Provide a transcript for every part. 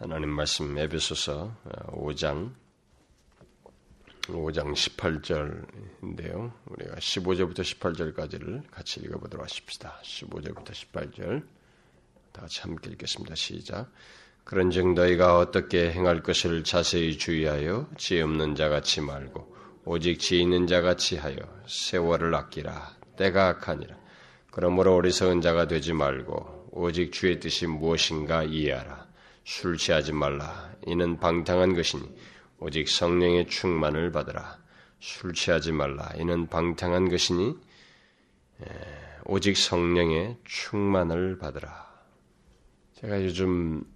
하나님 말씀 에베소서 5장 5장 18절인데요. 우리가 15절부터 18절까지를 같이 읽어보도록 하십시다. 15절부터 18절 다 같이 함께 읽겠습니다. 시작. 그런즉 너희가 어떻게 행할 것을 자세히 주의하여 지혜 없는 자같이 말고 오직 지혜 있는 자같이 하여 세월을 아끼라 때가 악하니라. 그러므로 어리석은 자가 되지 말고 오직 주의 뜻이 무엇인가 이해하라. 술 취하지 말라. 이는 방탕한 것이니 오직 성령의 충만을 받으라. 술 취하지 말라. 이는 방탕한 것이니 오직 성령의 충만을 받으라. 제가 요즘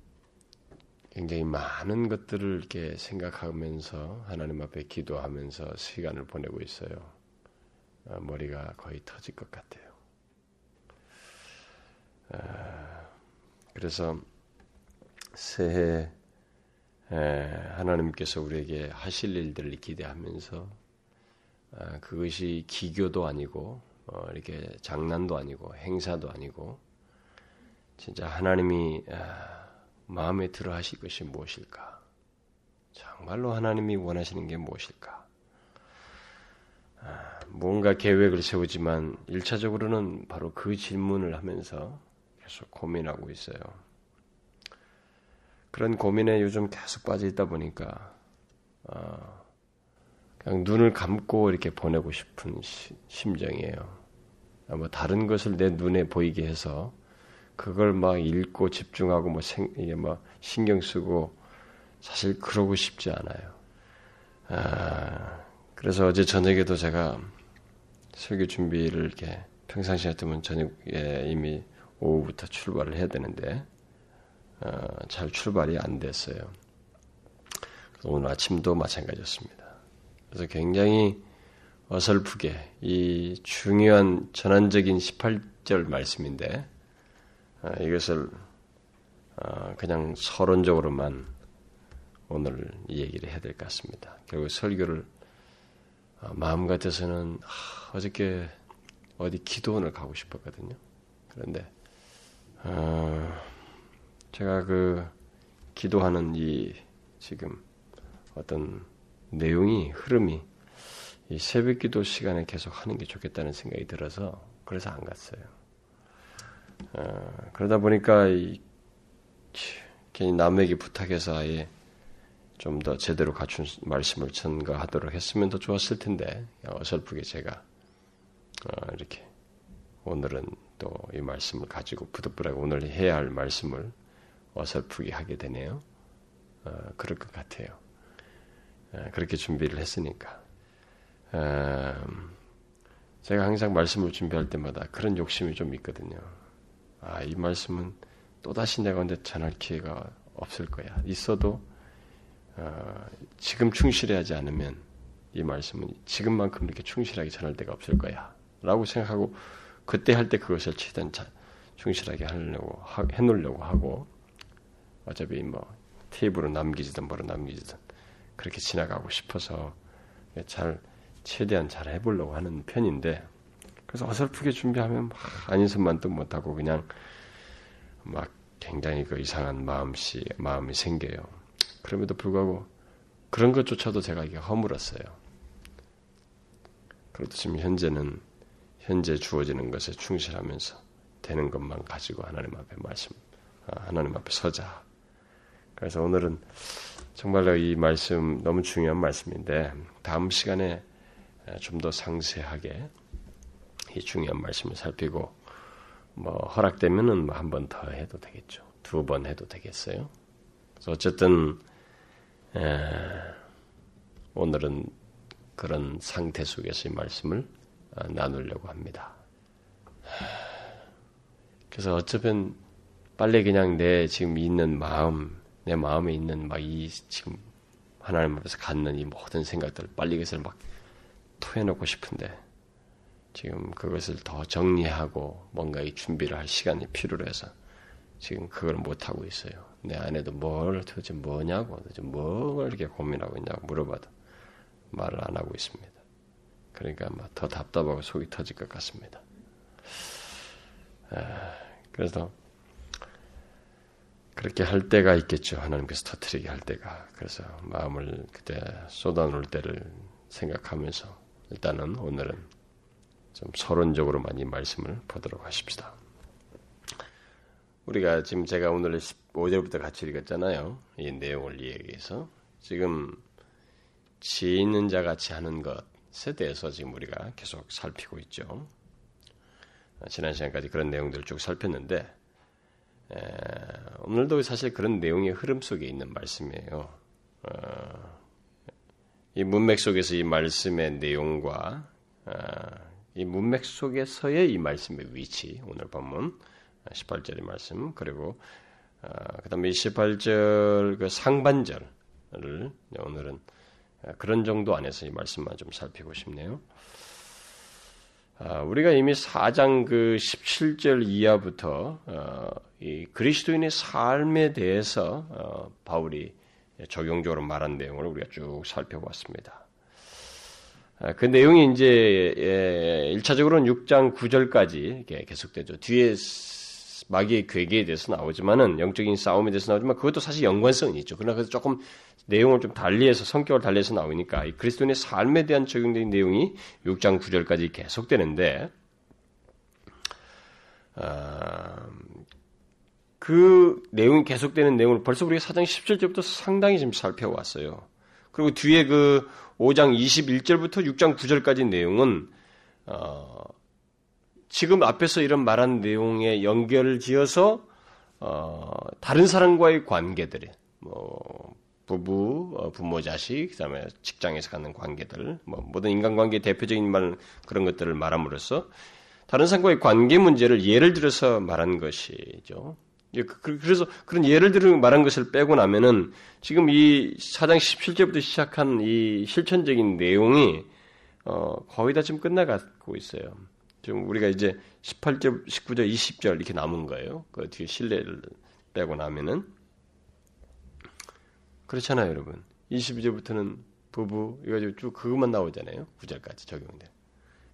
굉장히 많은 것들을 이렇게 생각하면서 하나님 앞에 기도하면서 시간을 보내고 있어요. 아, 머리가 거의 터질 것 같아요. 아, 그래서 새해 하나님께서 우리에게 하실 일들을 기대하면서 아, 그것이 기교도 아니고 어, 이렇게 장난도 아니고 행사도 아니고 진짜 하나님이 아, 마음에 들어 하실 것이 무엇일까? 정말로 하나님이 원하시는 게 무엇일까? 아, 뭔가 계획을 세우지만 일차적으로는 바로 그 질문을 하면서 계속 고민하고 있어요. 그런 고민에 요즘 계속 빠져 있다 보니까 어, 그냥 눈을 감고 이렇게 보내고 싶은 시, 심정이에요. 뭐 다른 것을 내 눈에 보이게 해서 그걸 막 읽고 집중하고 뭐 생, 이게 뭐 신경 쓰고 사실 그러고 싶지 않아요. 아, 그래서 어제 저녁에도 제가 설교 준비를 이렇게 평상시 같으면 저녁에 이미 오후부터 출발을 해야 되는데 어, 잘 출발이 안 됐어요. 오늘 아침도 마찬가지였습니다. 그래서 굉장히 어설프게 이 중요한 전환적인 18절 말씀인데 어, 이것을 어, 그냥 서론적으로만 오늘 이 얘기를 해야 될 것 같습니다. 결국 설교를 마음 같아서는 어저께 어디 기도원을 가고 싶었거든요. 그런데 어, 제가 그 기도하는 이 지금 어떤 내용이 흐름이 이 새벽 기도 시간에 계속 하는 게 좋겠다는 생각이 들어서 그래서 안 갔어요. 어, 그러다 보니까 이, 괜히 남에게 부탁해서 아예 좀 더 제대로 갖춘 말씀을 전가하도록 했으면 더 좋았을 텐데 어설프게 제가 어, 이렇게 오늘은 또 이 말씀을 가지고 부득불하게 오늘 해야 할 말씀을 어설프게 하게 되네요. 어, 그럴 것 같아요. 어, 그렇게 준비를 했으니까. 어, 제가 항상 말씀을 준비할 때마다 그런 욕심이 좀 있거든요. 아, 이 말씀은 또다시 내가 언제 전할 기회가 없을 거야. 있어도 어, 지금 충실하지 않으면 이 말씀은 지금만큼 이렇게 충실하게 전할 데가 없을 거야. 라고 생각하고 그때 할 때 그것을 최대한 충실하게 하려고 해놓으려고 하고 어차피 뭐 테이블로 남기지든 뭐로 남기지든 그렇게 지나가고 싶어서 잘 최대한 잘 해보려고 하는 편인데 그래서 어설프게 준비하면 막 안인선만도 못하고 그냥 막 굉장히 그 이상한 마음씨 마음이 생겨요. 그럼에도 불구하고 그런 것조차도 제가 이게 허물었어요. 그래도 지금 현재는 현재 주어지는 것에 충실하면서 되는 것만 가지고 하나님 앞에 말씀, 아, 하나님 앞에 서자. 그래서 오늘은 정말로 이 말씀 너무 중요한 말씀인데 다음 시간에 좀 더 상세하게 이 중요한 말씀을 살피고 뭐 허락되면은 뭐 한 번 더 해도 되겠죠. 두 번 해도 되겠어요. 그래서 어쨌든 에, 오늘은 그런 상태 속에서 이 말씀을 어, 나누려고 합니다. 그래서 어쩌면 빨리 그냥 내 지금 있는 마음 내 마음에 있는 막 이 지금 하나님 앞에서 갖는 이 모든 생각들 빨리 그것을 막 토해놓고 싶은데 지금 그것을 더 정리하고 뭔가 이 준비를 할 시간이 필요로 해서 지금 그걸 못 하고 있어요. 내 안에도 뭘 도대체 뭐냐고 도대체 뭘 이렇게 고민하고 있냐고 물어봐도 말을 안 하고 있습니다. 그러니까 더 답답하고 속이 터질 것 같습니다. 그래서 그렇게 할 때가 있겠죠. 하나님께서 터트리게 할 때가. 그래서 마음을 그때 쏟아놓을 때를 생각하면서 일단은 오늘은 좀 서론적으로만 이 말씀을 보도록 하십시다. 우리가 지금 제가 오늘 15절부터 같이 읽었잖아요. 이 내용을 이야기해서 지금 지 있는 자 같이 하는 것에 대해서 지금 우리가 계속 살피고 있죠. 지난 시간까지 그런 내용들을 쭉 살폈는데 에, 오늘도 사실 그런 내용의 흐름 속에 있는 말씀이에요. 어, 이 문맥 속에서 이 말씀의 내용과 어, 이 문맥 속에서의 이 말씀의 위치 오늘 본문 18절의 말씀 그리고 어, 그다음에 28절 그 상반절을 오늘은 그런 정도 안에서 이 말씀만 좀 살피고 싶네요. 아, 우리가 이미 4장 그 17절 이하부터 어, 이 그리스도인의 삶에 대해서 어, 바울이 적용적으로 말한 내용을 우리가 쭉 살펴봤습니다. 아, 그 내용이 이제 1차적으로는 예, 6장 9절까지 계속되죠. 뒤에 마귀의 괴계에 대해서 나오지만은 영적인 싸움에 대해서 나오지만 그것도 사실 연관성이 있죠. 그러나 그래서 조금 내용을 좀 달리해서 성격을 달리해서 나오니까 이 그리스도인의 삶에 대한 적용된 내용이 6장 9절까지 계속되는데 아, 그 내용이 계속되는 내용을 벌써 우리가 4장 17절부터 상당히 지금 살펴왔어요. 그리고 뒤에 그 5장 21절부터 6장 9절까지 내용은 어, 지금 앞에서 이런 말한 내용에 연결을 지어서 어, 다른 사람과의 관계들이 뭐 부부, 어, 부모, 자식, 그다음에 직장에서 갖는 관계들, 뭐 모든 인간관계 대표적인 말 그런 것들을 말함으로써 다른 사람과의 관계 문제를 예를 들어서 말한 것이죠. 그, 그, 그래서 그런 예를 들어 말한 것을 빼고 나면은 지금 이 사장 17절부터 시작한 이 실천적인 내용이 어, 거의 다 지금 끝나가고 있어요. 지금 우리가 이제 18절, 19절, 20절 이렇게 남은 거예요. 그 뒤에 신뢰를 빼고 나면은 그렇잖아요, 여러분. 22절부터는 부부 이거 쭉 그것만 나오잖아요. 9절까지 적용돼.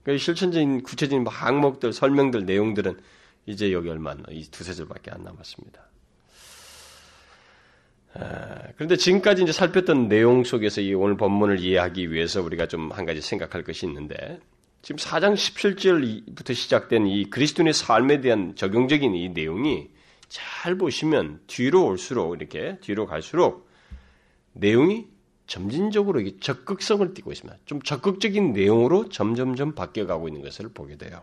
그러니까 실천적인 구체적인 뭐 항목들, 설명들, 내용들은 이제 여기 얼마 이 두세 절밖에 안 남았습니다. 아, 그런데 지금까지 이제 살폈던 내용 속에서 이 오늘 본문을 이해하기 위해서 우리가 좀 한 가지 생각할 것이 있는데 지금 4장 17절부터 시작된 이 그리스도인의 삶에 대한 적용적인 이 내용이 잘 보시면 뒤로 올수록 이렇게 뒤로 갈수록 내용이 점진적으로 적극성을 띠고 있습니다. 좀 적극적인 내용으로 점점점 바뀌어가고 있는 것을 보게 돼요.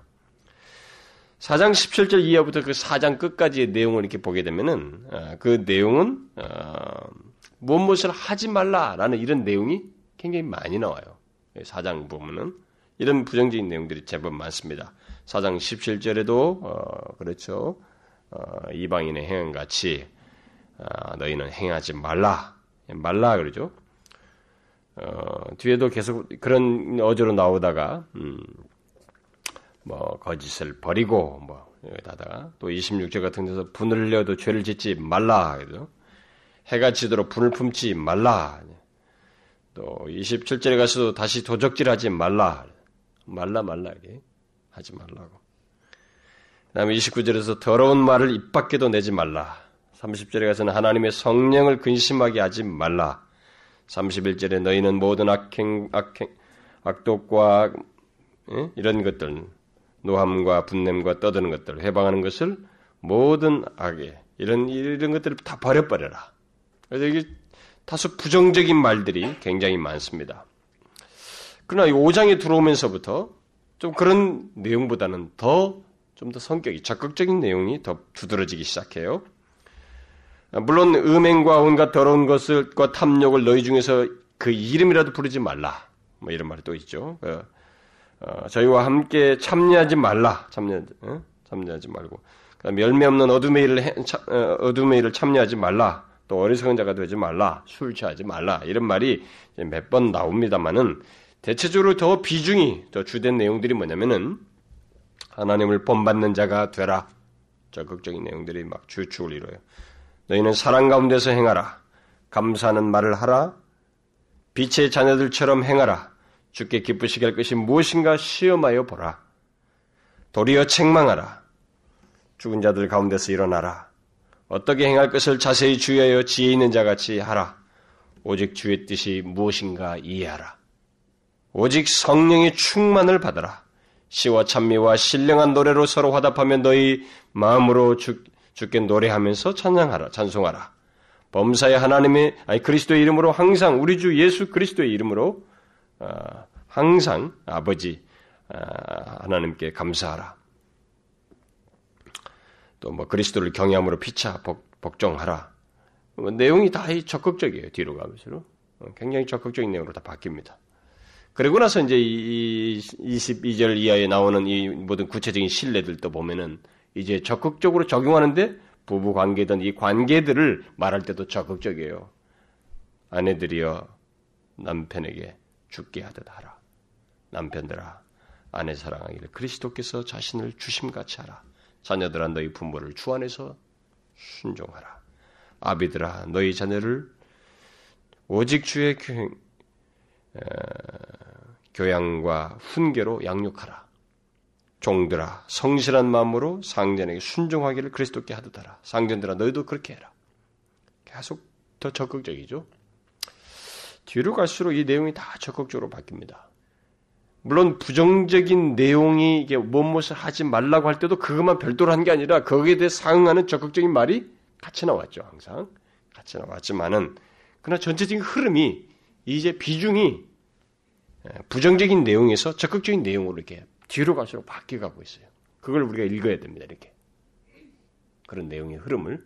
4장 17절 이하부터 그 4장 끝까지의 내용을 이렇게 보게 되면은 어, 그 내용은 어, 무엇을 하지 말라라는 이런 내용이 굉장히 많이 나와요. 4장 보면은 이런 부정적인 내용들이 제법 많습니다. 4장 17절에도 어, 그렇죠. 어, 이방인의 행한 같이 어, 너희는 행하지 말라. 말라 그러죠. 어, 뒤에도 계속 그런 어조로 나오다가 음, 뭐 거짓을 버리고 뭐 여기다가 또 26절 같은 데서 분을 흘려도 죄를 짓지 말라 그죠. 해가 지도록 분을 품지 말라. 또 27절에 가서도 다시 도적질하지 말라. 말라 말라 이게 하지 말라고. 그다음에 29절에서 더러운 말을 입 밖에도 내지 말라. 30절에 가서는 하나님의 성령을 근심하게 하지 말라. 31절에 너희는 모든 악행, 악행, 악독과 예? 이런 것들, 노함과 분냄과 떠드는 것들, 해방하는 것을 모든 악에 이런 이런 것들을 다 버려버려라. 그래서 이게 다소 부정적인 말들이 굉장히 많습니다. 그러나 이 5장에 들어오면서부터 좀 그런 내용보다는 더 좀 더 성격이 적극적인 내용이 더 두드러지기 시작해요. 물론 음행과 온갖 더러운 것을과 탐욕을 너희 중에서 그 이름이라도 부르지 말라. 뭐 이런 말이 또 있죠. 그, 어, 저희와 함께 참여하지 말라. 참여, 어? 참여하지 말고. 그다음 열매 없는 어둠의 일을 해, 차, 어, 어둠의 일을 참여하지 말라. 또 어리석은 자가 되지 말라. 술 취하지 말라. 이런 말이 몇 번 나옵니다만은 대체적으로 더 비중이 더 주된 내용들이 뭐냐면은 하나님을 본받는 자가 되라. 적극적인 내용들이 막 주축을 이루어요. 너희는 사랑 가운데서 행하라. 감사하는 말을 하라. 빛의 자녀들처럼 행하라. 주께 기쁘시게 할 것이 무엇인가 시험하여 보라. 도리어 책망하라. 죽은 자들 가운데서 일어나라. 어떻게 행할 것을 자세히 주의하여 지혜 있는 자같이 하라. 오직 주의 뜻이 무엇인가 이해하라. 오직 성령의 충만을 받아라. 시와 찬미와 신령한 노래로 서로 화답하며 너희 마음으로 주, 주께 노래하면서 찬양하라, 찬송하라. 범사의 하나님의 아니 그리스도의 이름으로 항상 우리 주 예수 그리스도의 이름으로 어, 항상 아버지 어, 하나님께 감사하라. 또 뭐 그리스도를 경외함으로 피차 복, 복종하라. 뭐 내용이 다 적극적이에요. 뒤로 가면서 어, 굉장히 적극적인 내용으로 다 바뀝니다. 그리고 나서 이제 이 22절 이하에 나오는 이 모든 구체적인 신뢰들도 보면은 이제 적극적으로 적용하는데 부부 관계든 이 관계들을 말할 때도 적극적이에요. 아내들이여 남편에게 죽게 하듯 하라. 남편들아 아내 사랑하기를 그리스도께서 자신을 주심같이 하라. 자녀들아 너희 부모를 주 안에서 순종하라. 아비들아 너희 자녀를 오직 주의 교, 교양과 훈계로 양육하라. 종들아 성실한 마음으로 상전에게 순종하기를 그리스도께 하듯 하라. 상전들아 너희도 그렇게 해라. 계속 더 적극적이죠. 뒤로 갈수록 이 내용이 다 적극적으로 바뀝니다. 물론 부정적인 내용이 이게 무엇을 하지 말라고 할 때도 그것만 별도로 한 게 아니라 거기에 대해 상응하는 적극적인 말이 같이 나왔죠. 항상 같이 나왔지만은 그러나 전체적인 흐름이 이제 비중이 부정적인 내용에서 적극적인 내용으로 이렇게 뒤로 갈수록 바뀌어가고 있어요. 그걸 우리가 읽어야 됩니다. 이렇게 그런 내용의 흐름을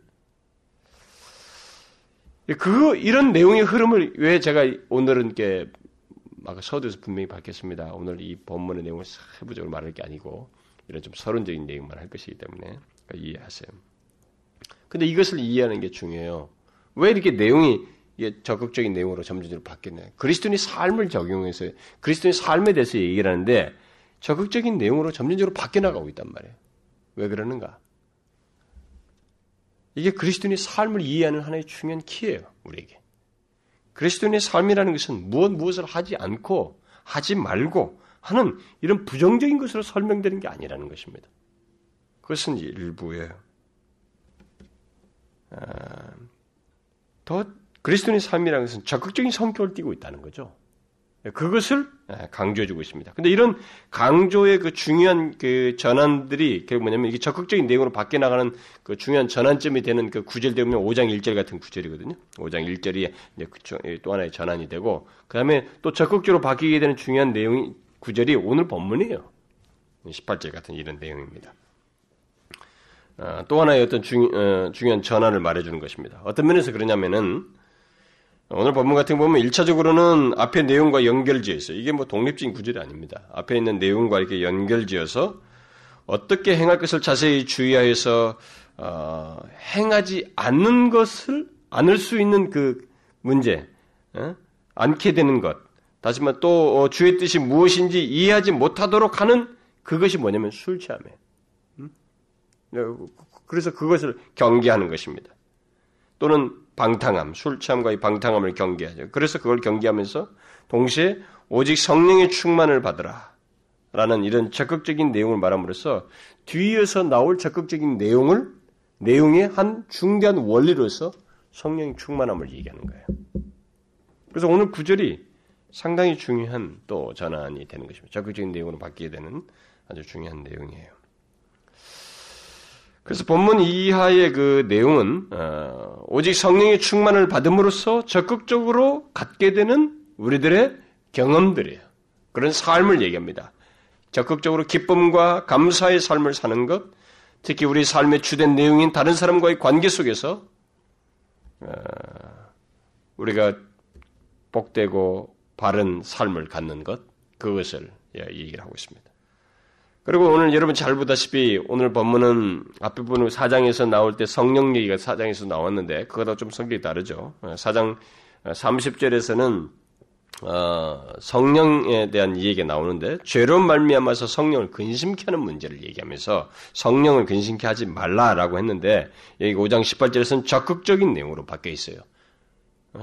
그 이런 내용의 흐름을 왜 제가 오늘은 이렇게 막 서두에서 분명히 밝혔습니다. 오늘 이 본문의 내용을 세부적으로 말할 게 아니고 이런 좀 서론적인 내용만 할 것이기 때문에 이해하세요. 근데 이것을 이해하는 게 중요해요. 왜 이렇게 내용이 적극적인 내용으로 점진적으로 바뀌냐? 그리스도인의 삶을 적용해서 그리스도인의 삶에 대해서 얘기를 하는데 적극적인 내용으로 점진적으로 바뀌어 나가고 있단 말이에요. 왜 그러는가? 이게 그리스도인의 삶을 이해하는 하나의 중요한 키예요, 우리에게. 그리스도인의 삶이라는 것은 무엇 무엇을 하지 않고 하지 말고 하는 이런 부정적인 것으로 설명되는 게 아니라는 것입니다. 그것은 일부예요. 아, 더 그리스도인의 삶이라는 것은 적극적인 성격을 띠고 있다는 거죠. 그것을 강조해주고 있습니다. 근데 이런 강조의 그 중요한 그 전환들이 결국 뭐냐면 이게 적극적인 내용으로 바뀌어 나가는 그 중요한 전환점이 되는 그 구절 되면 5장 1절 같은 구절이거든요. 5장 1절이 이제 또 하나의 전환이 되고 그 다음에 또 적극적으로 바뀌게 되는 중요한 내용이 구절이 오늘 본문이에요. 18절 같은 이런 내용입니다. 아, 또 하나의 어떤 중, 어, 중요한 전환을 말해주는 것입니다. 어떤 면에서 그러냐면은 오늘 본문 같은 거 보면 1차적으로는 앞에 내용과 연결지어 있어요. 이게 뭐 독립적인 구절이 아닙니다. 앞에 있는 내용과 이렇게 연결지어서 어떻게 행할 것을 자세히 주의하여서 어, 행하지 않는 것을 않을 수 있는 그 문제, 어? 않게 되는 것. 다시 말해 또 어, 주의 뜻이 무엇인지 이해하지 못하도록 하는 그것이 뭐냐면 술 취함이에요. 음? 그래서 그것을 경계하는 것입니다. 또는 방탕함, 술 취함과의 방탕함을 경계하죠. 그래서 그걸 경계하면서 동시에 오직 성령의 충만을 받으라. 라는 이런 적극적인 내용을 말함으로써 뒤에서 나올 적극적인 내용을 내용의 한 중대한 원리로서 성령의 충만함을 얘기하는 거예요. 그래서 오늘 구절이 상당히 중요한 또 전환이 되는 것입니다. 적극적인 내용으로 바뀌게 되는 아주 중요한 내용이에요. 그래서 본문 이하의 그 내용은 어, 오직 성령의 충만을 받음으로써 적극적으로 갖게 되는 우리들의 경험들이에요. 그런 삶을 얘기합니다. 적극적으로 기쁨과 감사의 삶을 사는 것, 특히 우리 삶의 주된 내용인 다른 사람과의 관계 속에서 어, 우리가 복되고 바른 삶을 갖는 것, 그것을 예, 얘기를 하고 있습니다. 그리고 오늘 여러분 잘 보다시피 오늘 본문은 앞에 보는 4장에서 나올 때 성령 얘기가 4장에서 나왔는데 그거랑 좀 성격이 다르죠. 4장 30절에서는 어, 성령에 대한 얘기가 나오는데 죄로 말미암아서 성령을 근심케 하는 문제를 얘기하면서 성령을 근심케 하지 말라라고 했는데 여기 5장 18절에서는 적극적인 내용으로 바뀌어 있어요.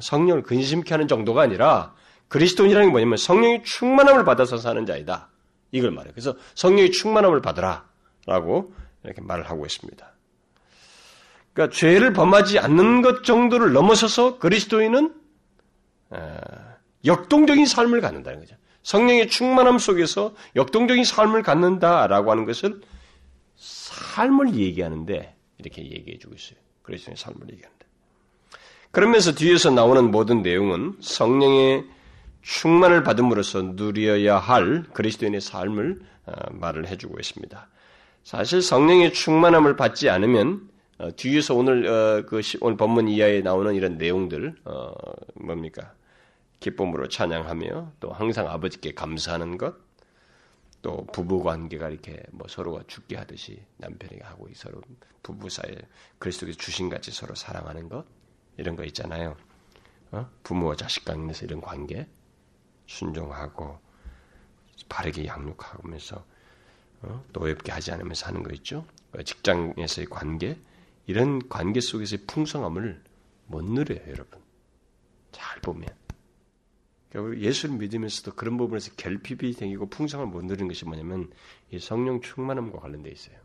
성령을 근심케 하는 정도가 아니라 그리스도인이라는 게 뭐냐면 성령의 충만함을 받아서 사는 자이다. 이걸 말해요. 그래서 성령의 충만함을 받으라. 라고 이렇게 말을 하고 있습니다. 그러니까 죄를 범하지 않는 것 정도를 넘어서서 그리스도인은 역동적인 삶을 갖는다는 거죠. 성령의 충만함 속에서 역동적인 삶을 갖는다라고 하는 것을 삶을 얘기하는데 이렇게 얘기해 주고 있어요. 그리스도의 삶을 얘기하는데. 그러면서 뒤에서 나오는 모든 내용은 성령의 충만을 받음으로써 누려야 할 그리스도인의 삶을 어, 말을 해주고 있습니다. 사실 성령의 충만함을 받지 않으면 어, 뒤에서 오늘 어, 그 오늘 본문 이하에 나오는 이런 내용들 뭡니까? 기쁨으로 찬양하며 또 항상 아버지께 감사하는 것, 또 부부 관계가 이렇게 뭐 서로가 죽게 하듯이 남편에게 하고 서로 부부 사이에 그리스도께서 주신 같이 서로 사랑하는 것 이런 거 있잖아요. 어? 부모와 자식 간에서 이런 관계 순종하고 바르게 양육하면서 어? 노엽게 하지 않으면서 하는 거 있죠. 어, 직장에서의 관계 이런 관계 속에서의 풍성함을 못 누려요, 여러분. 잘 보면. 그러니까 예수를 믿으면서도 그런 부분에서 결핍이 생기고 풍성을 못 누리는 것이 뭐냐면 이 성령 충만함과 관련돼 있어요.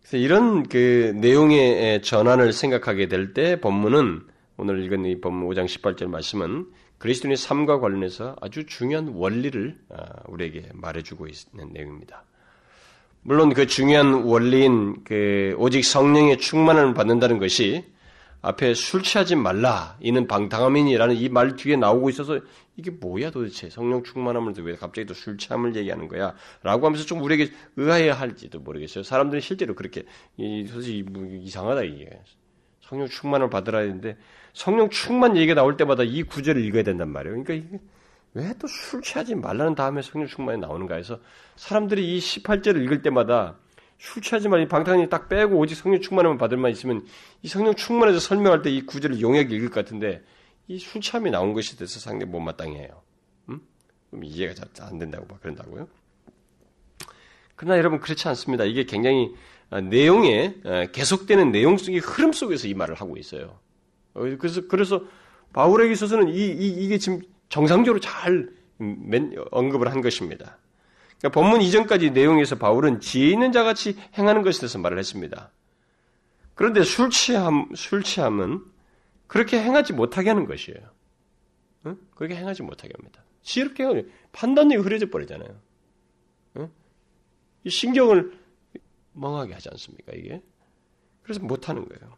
그래서 이런 그 내용의 전환을 생각하게 될 때 본문은 오늘 읽은 이 본문 5장 18절 말씀은 그리스도인의 삶과 관련해서 아주 중요한 원리를 아, 우리에게 말해주고 있는 내용입니다. 물론 그 중요한 원리인 그 오직 성령의 충만을 받는다는 것이 앞에 술 취하지 말라 이는 방탕함이니라는 이 말 뒤에 나오고 있어서 이게 뭐야 도대체 성령 충만함을 왜 갑자기 또 술 취함을 얘기하는 거야? 라고 하면서 좀 우리에게 의아해 할지도 모르겠어요. 사람들이 실제로 그렇게 솔직히 뭐 이상하다 이게 성령 충만을 받으라 했는데 성령 충만 얘기가 나올 때마다 이 구절을 읽어야 된단 말이에요. 그러니까 이게 왜 또 술 취하지 말라는 다음에 성령 충만이 나오는가 해서 사람들이 이 18절을 읽을 때마다 술 취하지 말이 방탕이 딱 빼고 오직 성령 충만함을 받을 만 있으면 이 성령 충만해서 설명할 때 이 구절을 용하게 읽을 것 같은데 이 술 취함이 나온 것이 돼서 상당히 못마땅해요. 음? 그럼 이해가 잘 안 된다고 막 그런다고요? 그러나 여러분 그렇지 않습니다. 이게 굉장히 아, 내용에 아, 계속되는 내용 속의 흐름 속에서 이 말을 하고 있어요. 어, 그래서 그래서 바울에게 있어서는 이, 이 이 게 지금 정상적으로 잘 언급을 한 것입니다. 그러니까 본문 이전까지 내용에서 바울은 지혜 있는 자같이 행하는 것에 대해서 말을 했습니다. 그런데 술 취함, 술 취함은 그렇게 행하지 못하게 하는 것이에요. 응? 그렇게 행하지 못하게 합니다. 지혜롭게 하면 판단력이 흐려져 버리잖아요. 응? 이 신경을 멍하게 하지 않습니까, 이게? 그래서 못하는 거예요.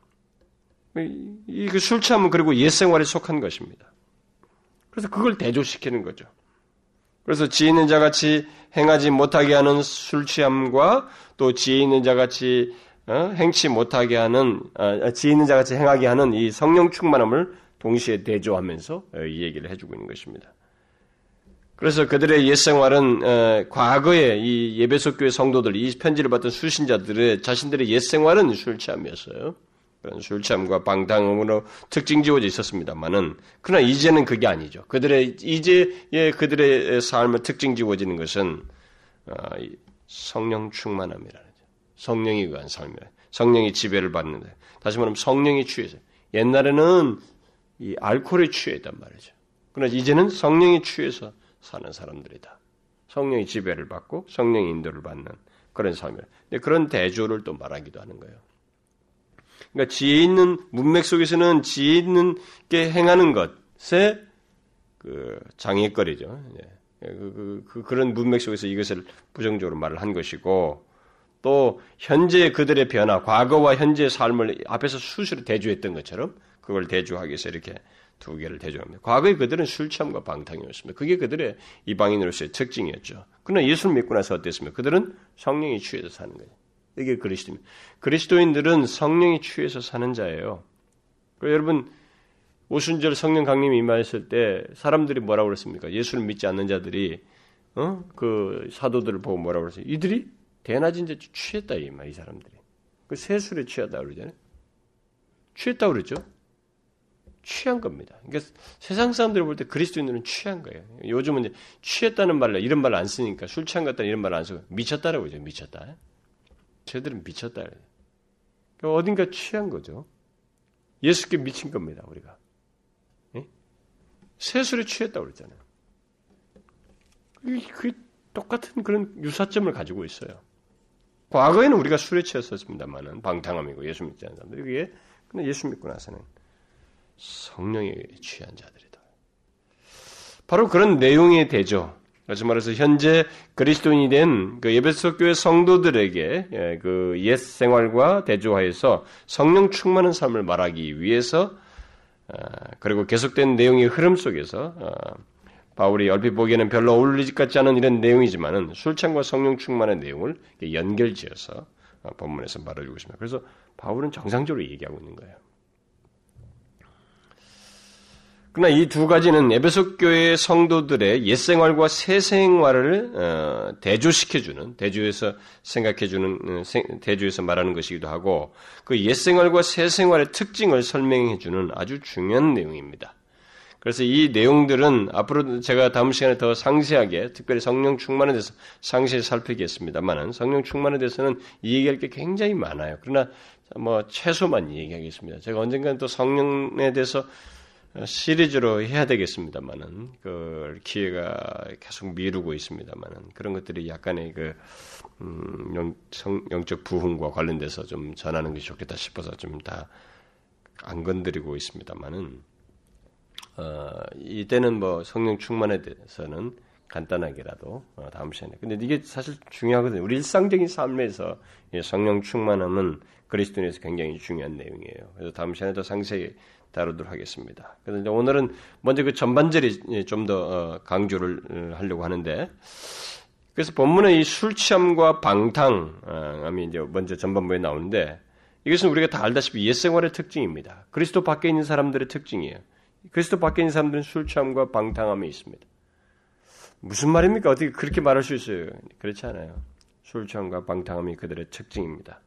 이그 술 취함은 그리고 옛 생활에 속한 것입니다. 그래서 그걸 대조시키는 거죠. 그래서 지혜 있는 자 같이 행하지 못하게 하는 술 취함과 또 지혜 있는 자 같이 어? 행치 못하게 하는 어, 지혜 있는 자 같이 행하게 하는 이 성령 충만함을 동시에 대조하면서 어, 이 얘기를 해주고 있는 것입니다. 그래서 그들의 옛 생활은 어, 과거에 이 예배소 교회 성도들, 이 편지를 받던 수신자들의 자신들의 옛 생활은 술 취함이었어요. 그런 술 취함과 방탕음으로 특징 지어져 있었습니다만은 그러나 이제는 그게 아니죠. 그들의 이제의 그들의 삶을 특징 지어지는 것은 어, 성령 충만함이라는 죠 성령이 의한 삶이라. 성령이 지배를 받는데 다시 말하면 성령이 취해서 옛날에는 이 알코올에 취했단 말이죠. 그러나 이제는 성령이 취해서 사는 사람들이다. 성령이 지배를 받고 성령의 인도를 받는 그런 삶이라. 그런 대조를 또 말하기도 하는 거예요. 그러니까 지혜 있는 문맥 속에서는 지혜 있는 게 행하는 것에 그 장애거리죠. 예. 그, 그, 그, 런 문맥 속에서 이것을 부정적으로 말을 한 것이고 또 현재 그들의 변화, 과거와 현재의 삶을 앞에서 수시로 대조했던 것처럼 그걸 대조하기 위해서 이렇게 두 개를 대조합니다. 과거에 그들은 술 취함과 방탕이었습니다. 그게 그들의 이방인으로서의 특징이었죠. 그러나 예수를 믿고 나서 어땠습니까? 그들은 성령이 취해서 사는 거예요. 이게 그리스도입니다. 그리스도인들은 성령이 취해서 사는 자예요. 여러분 오순절 성령 강림이 임하였을 때 사람들이 뭐라고 그랬습니까? 예수를 믿지 않는 자들이 어? 그 사도들을 보고 뭐라고 그랬어요? 이들이 대낮인 자 취했다 이 말, 이 사람들이. 그 세술에 취하다 그러잖아요. 취했다 그랬죠? 취한 겁니다. 그러니까 세상 사람들이 볼 때 그리스도인들은 취한 거예요. 요즘은 이제 취했다는 말을 이런 말 안 쓰니까 술 취한 것 같다 이런 말 안 쓰고 미쳤다라고 하죠. 미쳤다. 쟤들은 미쳤다. 그러니까 어딘가 취한 거죠. 예수께 미친 겁니다, 우리가. 예? 세술에 취했다고 그랬잖아요. 그 똑같은 그런 유사점을 가지고 있어요. 과거에는 우리가 술에 취했었습니다만은 방탕함이고 예수 믿지 않는 사람들 그게 근데 예수 믿고 나서는 성령에 취한 자들이다. 바로 그런 내용이 되죠. 다시 말해서 현재 그리스도인이 된 그 예배소 교회 성도들에게 예, 그옛 생활과 대조하여서 성령 충만한 삶을 말하기 위해서 아, 그리고 계속된 내용의 흐름 속에서 아, 바울이 얼핏 보기에는 별로 어울리지 같지 않은 이런 내용이지만은 술창과 성령 충만의 내용을 연결지어서 어, 본문에서 말해주고 있습니다. 그래서 바울은 정상적으로 얘기하고 있는 거예요. 그러나 이 두 가지는 에베소 교회 성도들의 옛 생활과 새 생활을 어, 대조시켜주는 대조에서 생각해주는 어, 대조에서 말하는 것이기도 하고 그 옛 생활과 새 생활의 특징을 설명해주는 아주 중요한 내용입니다. 그래서 이 내용들은 앞으로 제가 다음 시간에 더 상세하게 특별히 성령 충만에 대해서 상세히 살피겠습니다만은 성령 충만에 대해서는 얘기할 게 굉장히 많아요. 그러나 뭐 최소만 얘기하겠습니다. 제가 언젠가는 또 성령에 대해서 시리즈로 해야 되겠습니다만은 그 기회가 계속 미루고 있습니다만은 그런 것들이 약간의 그 음, 영, 성, 영적 부흥과 관련돼서 좀 전하는 것이 좋겠다 싶어서 좀 다 안 건드리고 있습니다만은 어, 이때는 뭐 성령 충만에 대해서는 간단하게라도 어, 다음 시간에. 근데 이게 사실 중요하거든요. 우리 일상적인 삶에서 성령 충만함은 그리스도인에서 굉장히 중요한 내용이에요. 그래서 다음 시간에 더 상세히 다루도록 하겠습니다. 그런데 오늘은 먼저 그 전반절이 좀더 어, 강조를 어, 하려고 하는데 그래서 본문의 이 술 취함과 방탕함이 이제 먼저 전반부에 나오는데 이것은 우리가 다 알다시피 옛생활의 특징입니다. 그리스도 밖에 있는 사람들의 특징이에요. 그리스도 밖에 있는 사람들은 술 취함과 방탕함이 있습니다. 무슨 말입니까? 어떻게 그렇게 말할 수 있어요? 그렇지 않아요. 술 취함과 방탕함이 그들의 특징입니다.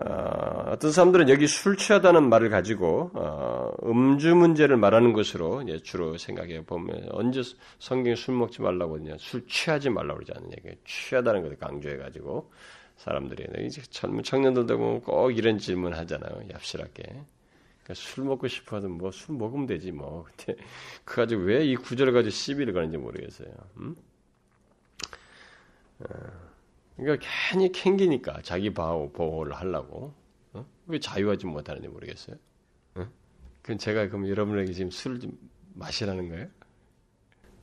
어, 떤 사람들은 여기 술 취하다는 말을 가지고 어, 음주 문제를 말하는 것으로 주로 생각해 보면 언제 성경에 술 먹지 말라고 하냐, 술 취하지 말라고 그러지 않느냐, 취하다는 것을 강조해 가지고 사람들이 이제 젊은 청년들도 꼭 이런 질문 하잖아요, 얍실하게. 그러니까 술 먹고 싶어도 뭐 술 먹으면 되지 뭐. 근데 그 가지고 왜 이 구절을 가지고 시비를 거는지 모르겠어요. 음? 어, 그러니까 괜히 캥기니까 자기 보호, 보호를 하려고 어? 왜 자유하지 못하는지 모르겠어요. 어? 그럼 제가 그럼 여러분에게 지금 술을 좀 마시라는 거예요?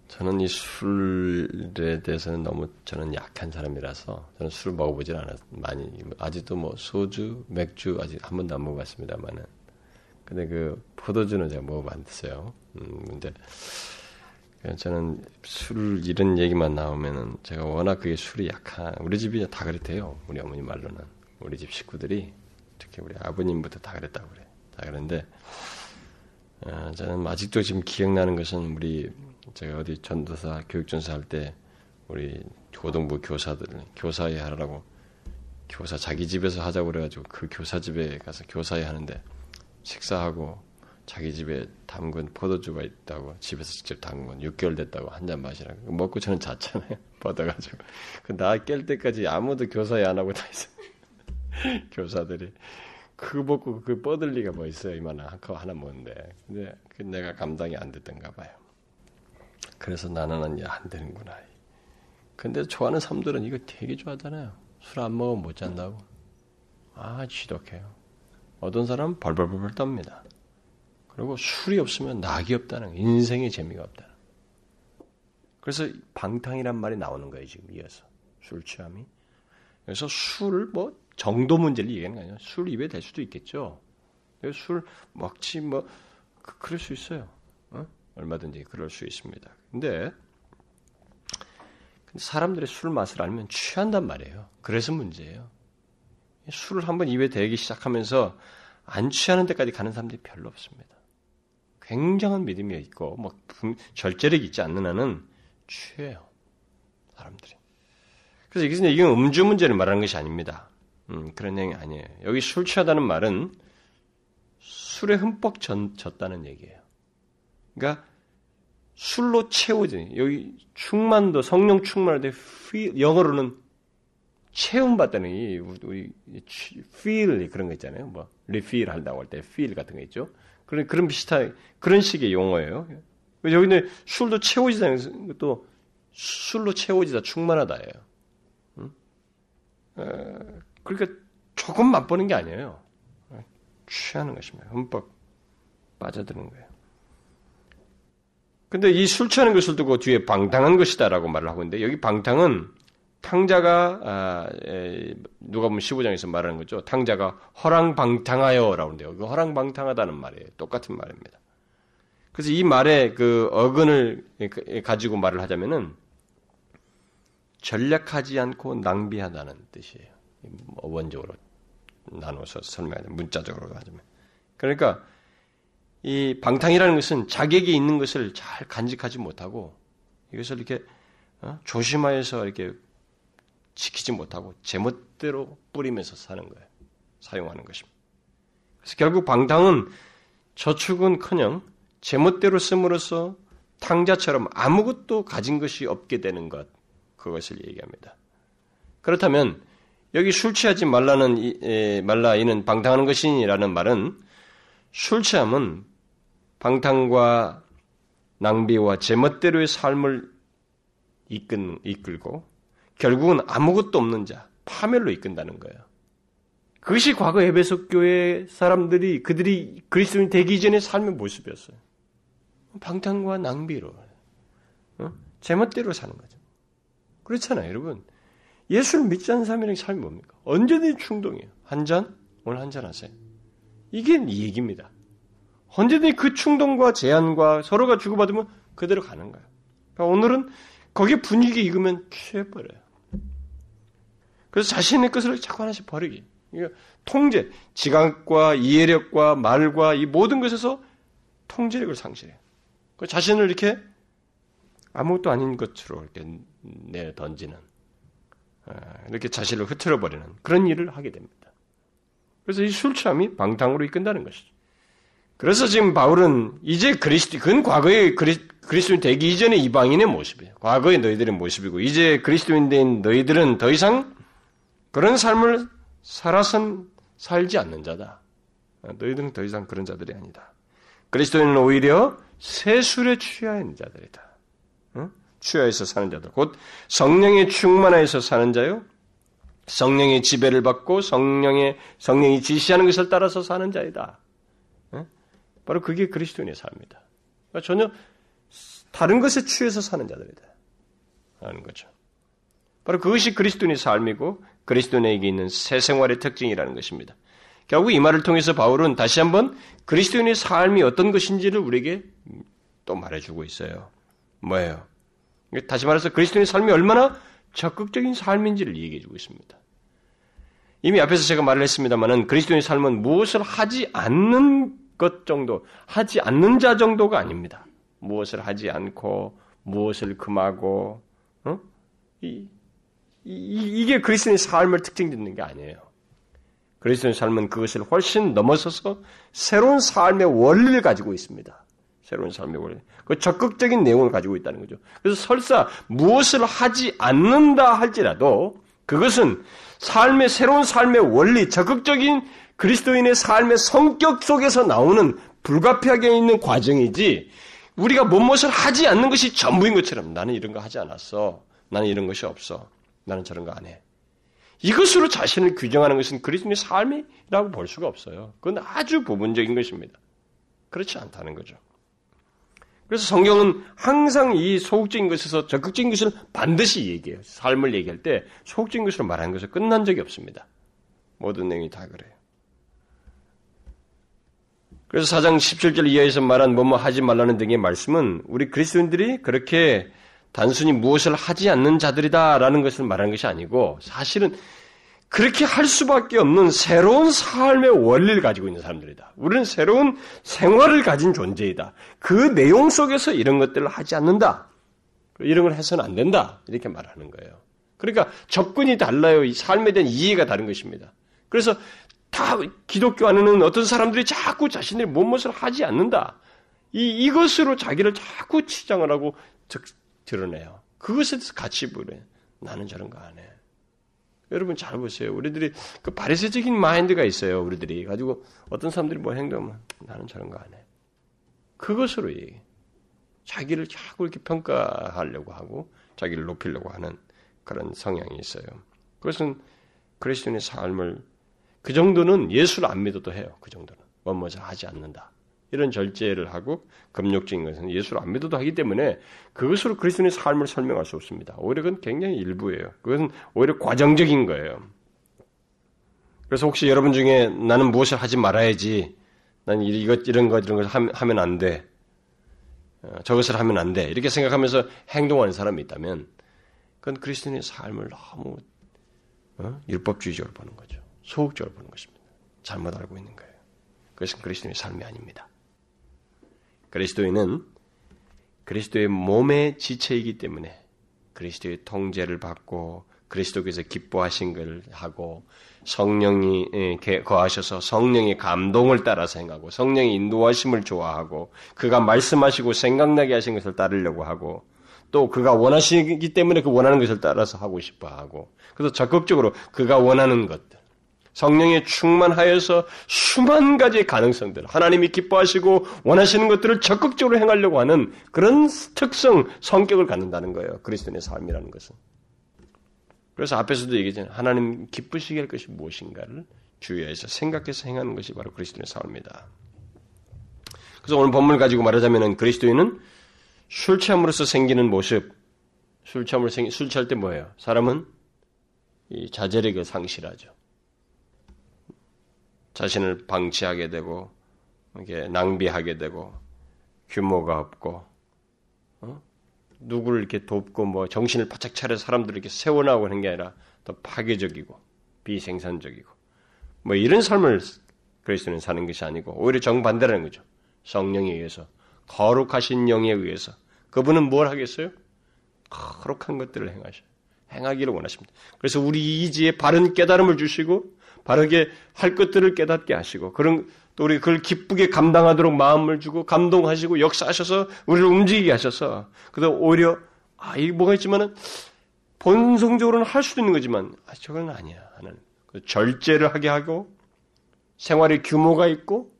저는 이 술에 대해서는 너무 저는 약한 사람이라서 저는 술을 먹어보질 않았 많이 아직도 뭐 소주, 맥주 아직 한 번도 안 먹어봤습니다만은 근데 그 포도주는 제가 먹어봤어요. 음, 근데 저는 술 이런 얘기만 나오면은 제가 워낙 그게 술이 약한 우리 집이 다 그랬대요. 우리 어머니 말로는 우리 집 식구들이 특히 우리 아버님부터 다 그랬다고 그래. 다 그런데 어, 저는 아직도 지금 기억나는 것은 우리 제가 어디 전도사 교육 전사 할 때 우리 고등부 교사들 교사회 하라고 교사 자기 집에서 하자고 그래가지고 그 교사 집에 가서 교사회 하는데 식사하고 자기 집에 담근 포도주가 있다고 집에서 직접 담근 6개월 됐다고 한 잔 마시라고. 먹고 저는 잤잖아요. 뻗어가지고. 그나 깰 때까지 아무도 교사에 안 하고 다 있어 교사들이. 그거 먹고 그 뻗을 리가 뭐 있어요? 이만한 한컵 하나 먹는데. 근데 그 내가 감당이 안 됐던가 봐요. 그래서 나는 안 되는구나. 근데 좋아하는 사람들은 이거 되게 좋아하잖아요. 술 안 먹으면 못 잔다고. 아 지독해요. 어떤 사람은 벌벌벌벌 떱니다. 그리고 술이 없으면 낙이 없다는 인생의 재미가 없다. 그래서 방탕이란 말이 나오는 거예요 지금 이어서 술 취함이. 그래서 술을 뭐 정도 문제를 얘기하는 거 아니에요. 술 입에 댈 수도 있겠죠. 술 먹지 뭐 그, 그럴 수 있어요. 어? 얼마든지 그럴 수 있습니다. 근데 사람들의 술 맛을 알면 취한단 말이에요. 그래서 문제예요. 술을 한번 입에 대기 시작하면서 안 취하는 데까지 가는 사람들이 별로 없습니다. 굉장한 믿음이 있고 뭐 절제력이 있지 않는 한은 취해요. 사람들이. 그래서 이것은 이건 음주 문제를 말하는 것이 아닙니다. 음, 그런 내용이 아니에요. 여기 술 취하다는 말은 술에 흠뻑 젖다는 얘기예요. 그러니까 술로 채워진 여기 충만도 성령 충만할 때 영어로는 체험받다는 이 우리 feel 그런 거 있잖아요. 뭐 refill 한다고 할 때 feel 같은 거 있죠. 그런 그런 비슷한 그런 식의 용어예요. 여기는 술도 채워지다는 것도 술로 채워지다 충만하다예요. 응? 그러니까 조금 맛보는 게 아니에요. 취하는 것입니다. 흠뻑 빠져드는 거예요. 근데 이 술 취하는 것을 두고 뒤에 방탕한 것이다라고 말을 하고 있는데 여기 방탕은 탕자가 아, 에, 누가 보면 15장에서 말하는 거죠. 탕자가 허랑방탕하여라고 하는데요. 그 허랑방탕하다는 말이에요. 똑같은 말입니다. 그래서 이 말의 그 어근을 가지고 말을 하자면은 전략하지 않고 낭비하다는 뜻이에요. 원적으로 나눠서 설명하자면 문자적으로 하자면. 그러니까 이 방탕이라는 것은 자격이 있는 것을 잘 간직하지 못하고 이것을 이렇게 어? 조심하여서 이렇게 지키지 못하고 제멋대로 뿌리면서 사는 거예요. 사용하는 것입니다. 그래서 결국 방탕은 저축은커녕 제멋대로 씀으로써 탕자처럼 아무것도 가진 것이 없게 되는 것 그것을 얘기합니다. 그렇다면 여기 술 취하지 말라는 에, 말라 이는 방탕하는 것이니라는 말은 술 취함은 방탕과 낭비와 제멋대로의 삶을 이끈, 이끌고 결국은 아무것도 없는 자, 파멸로 이끈다는 거예요. 그것이 과거 에베소 교회 사람들이 그들이 그리스도인 되기 전의 삶의 모습이었어요. 방탕과 낭비로 어? 제멋대로 사는 거죠. 그렇잖아요, 여러분. 예수를 믿지 않는 사람의 삶이 뭡니까? 언제든지 충동이에요. 한 잔? 오늘 한 잔 하세요. 이게 이 얘기입니다. 언제든지 그 충동과 제한과 서로가 주고받으면 그대로 가는 거예요. 그러니까 오늘은 거기에 분위기 익으면 취해버려요. 그래서 자신의 것을 자꾸 하나씩 버리기. 통제, 지각과 이해력과 말과 이 모든 것에서 통제력을 상실해요. 그 자신을 이렇게 아무것도 아닌 것으로 이렇게 내 던지는 아, 이렇게 자신을 흐트러 버리는 그런 일을 하게 됩니다. 그래서 이술 취함이 방탕으로 이끈다는 것이죠. 그래서 지금 바울은 이제 그리스도, 그건 과거의 그리, 그리스도인 되기 이전의 이방인의 모습이에요. 과거의 너희들의 모습이고, 이제 그리스도인 된 너희들은 더 이상 그런 삶을 살아선 살지 않는 자다. 너희들은 더 이상 그런 자들이 아니다. 그리스도인은 오히려 세술에 있는 자들이다. 응? 취하여서 사는 자들. 곧 성령의 충만하여서 사는 자요. 성령의 지배를 받고 성령의 성령이 지시하는 것을 따라서 사는 자이다. 응? 바로 그게 그리스도인의 삶이다. 그러니까 전혀 다른 것에 취해서 사는 자들이다. 하는 거죠. 바로 그것이 그리스도인의 삶이고 그리스도인에게 있는 새 생활의 특징이라는 것입니다. 결국 이 말을 통해서 바울은 다시 한번 그리스도인의 삶이 어떤 것인지를 우리에게 또 말해주고 있어요. 뭐예요? 다시 말해서 그리스도인의 삶이 얼마나 적극적인 삶인지를 얘기해주고 있습니다. 이미 앞에서 제가 말을 했습니다만은 그리스도인의 삶은 무엇을 하지 않는 것 정도, 하지 않는 자 정도가 아닙니다. 무엇을 하지 않고 무엇을 금하고, 어? 이, 이, 게 그리스도인의 삶을 특징 짓는 게 아니에요. 그리스도의 삶은 그것을 훨씬 넘어서서 새로운 삶의 원리를 가지고 있습니다. 새로운 삶의 원리. 그 적극적인 내용을 가지고 있다는 거죠. 그래서 설사 무엇을 하지 않는다 할지라도 그것은 삶의 새로운 삶의 원리, 적극적인 그리스도인의 삶의 성격 속에서 나오는 불가피하게 있는 과정이지 우리가 무엇을 하지 않는 것이 전부인 것처럼 나는 이런 거 하지 않았어. 나는 이런 것이 없어. 나는 저런 거 안 해. 이것으로 자신을 규정하는 것은 그리스도의 삶이라고 볼 수가 없어요. 그건 아주 부분적인 것입니다. 그렇지 않다는 거죠. 그래서 성경은 항상 이 소극적인 것에서 적극적인 것을 반드시 얘기해요. 삶을 얘기할 때 소극적인 것으로 말하는 것을 끝난 적이 없습니다. 모든 내용이 다 그래요. 그래서 4장 17절 이하에서 말한 뭐뭐 하지 말라는 등의 말씀은 우리 그리스도인들이 그렇게 단순히 무엇을 하지 않는 자들이다라는 것을 말하는 것이 아니고 사실은 그렇게 할 수밖에 없는 새로운 삶의 원리를 가지고 있는 사람들이다. 우리는 새로운 생활을 가진 존재이다. 그 내용 속에서 이런 것들을 하지 않는다. 이런 걸 해서는 안 된다. 이렇게 말하는 거예요. 그러니까 접근이 달라요. 이 삶에 대한 이해가 다른 것입니다. 그래서 다 기독교 안에는 어떤 사람들이 자꾸 자신의 무엇을 하지 않는다. 이, 이것으로 자기를 자꾸 치장을 하고 드러내요. 그것에 대해서 같이 부래. 나는 저런 거 안 해. 여러분 잘 보세요. 우리들이 그 바리새적인 마인드가 있어요. 우리들이 가지고 어떤 사람들이 뭐 행동하면 나는 저런 거 안 해. 그것으로 얘기해. 자기를 자꾸 이렇게 평가하려고 하고 자기를 높이려고 하는 그런 성향이 있어요. 그것은 그리스도인의 삶을 그 정도는 예수를 안 믿어도 해요. 그 정도는 뭐뭐지 하지 않는다. 이런 절제를 하고 금욕적인 것은 예수를 안 믿어도 하기 때문에 그것으로 그리스도인의 삶을 설명할 수 없습니다. 오히려 그건 굉장히 일부예요. 그것은 오히려 과정적인 거예요. 그래서 혹시 여러분 중에 나는 무엇을 하지 말아야지, 난 이것 이런 것 이런 걸 하면 안 돼, 어, 저것을 하면 안 돼 이렇게 생각하면서 행동하는 사람이 있다면, 그건 그리스도인의 삶을 너무 어? 율법주의적으로 보는 거죠. 소극적으로 보는 것입니다. 잘못 알고 있는 거예요. 그것은 그리스도인의 삶이 아닙니다. 그리스도인은 그리스도의 몸의 지체이기 때문에 그리스도의 통제를 받고 그리스도께서 기뻐하신 것을 하고 성령이 예, 거하셔서 성령의 감동을 따라서 행하고 성령의 인도하심을 좋아하고 그가 말씀하시고 생각나게 하신 것을 따르려고 하고 또 그가 원하시기 때문에 그 원하는 것을 따라서 하고 싶어 하고 그래서 적극적으로 그가 원하는 것들 성령에 충만하여서 수만 가지의 가능성들, 하나님이 기뻐하시고 원하시는 것들을 적극적으로 행하려고 하는 그런 특성, 성격을 갖는다는 거예요. 그리스도인의 삶이라는 것은. 그래서 앞에서도 얘기했잖아요. 하나님 기쁘시게 할 것이 무엇인가를 주의해서 생각해서 행하는 것이 바로 그리스도인의 삶입니다. 그래서 오늘 본문을 가지고 말하자면 그리스도인은 술 취함으로써 생기는 모습, 술 생, 술 취할 때 뭐예요? 사람은 이 자제력을 상실하죠. 자신을 방치하게 되고 이게 낭비하게 되고 규모가 없고 어? 누구를 이렇게 돕고 뭐 정신을 바짝 차려 사람들을 이렇게 세워나고 하는 게 아니라 더 파괴적이고 비생산적이고 뭐 이런 삶을 그리스도는 사는 것이 아니고 오히려 정반대라는 거죠. 성령에 의해서 거룩하신 영에 의해서 그분은 뭘 하겠어요? 거룩한 것들을 행하셔. 행하기를 원하십니다. 그래서 우리 이지에 바른 깨달음을 주시고 바르게 할 것들을 깨닫게 하시고 그런 또 우리 그걸 기쁘게 감당하도록 마음을 주고 감동하시고 역사하셔서 우리를 움직이게 하셔서 그래서 오히려 아, 이 뭐가 있지만은 본성적으로는 할 수도 있는 거지만 아, 저건 아니야 하는 그 절제를 하게 하고 생활의 규모가 있고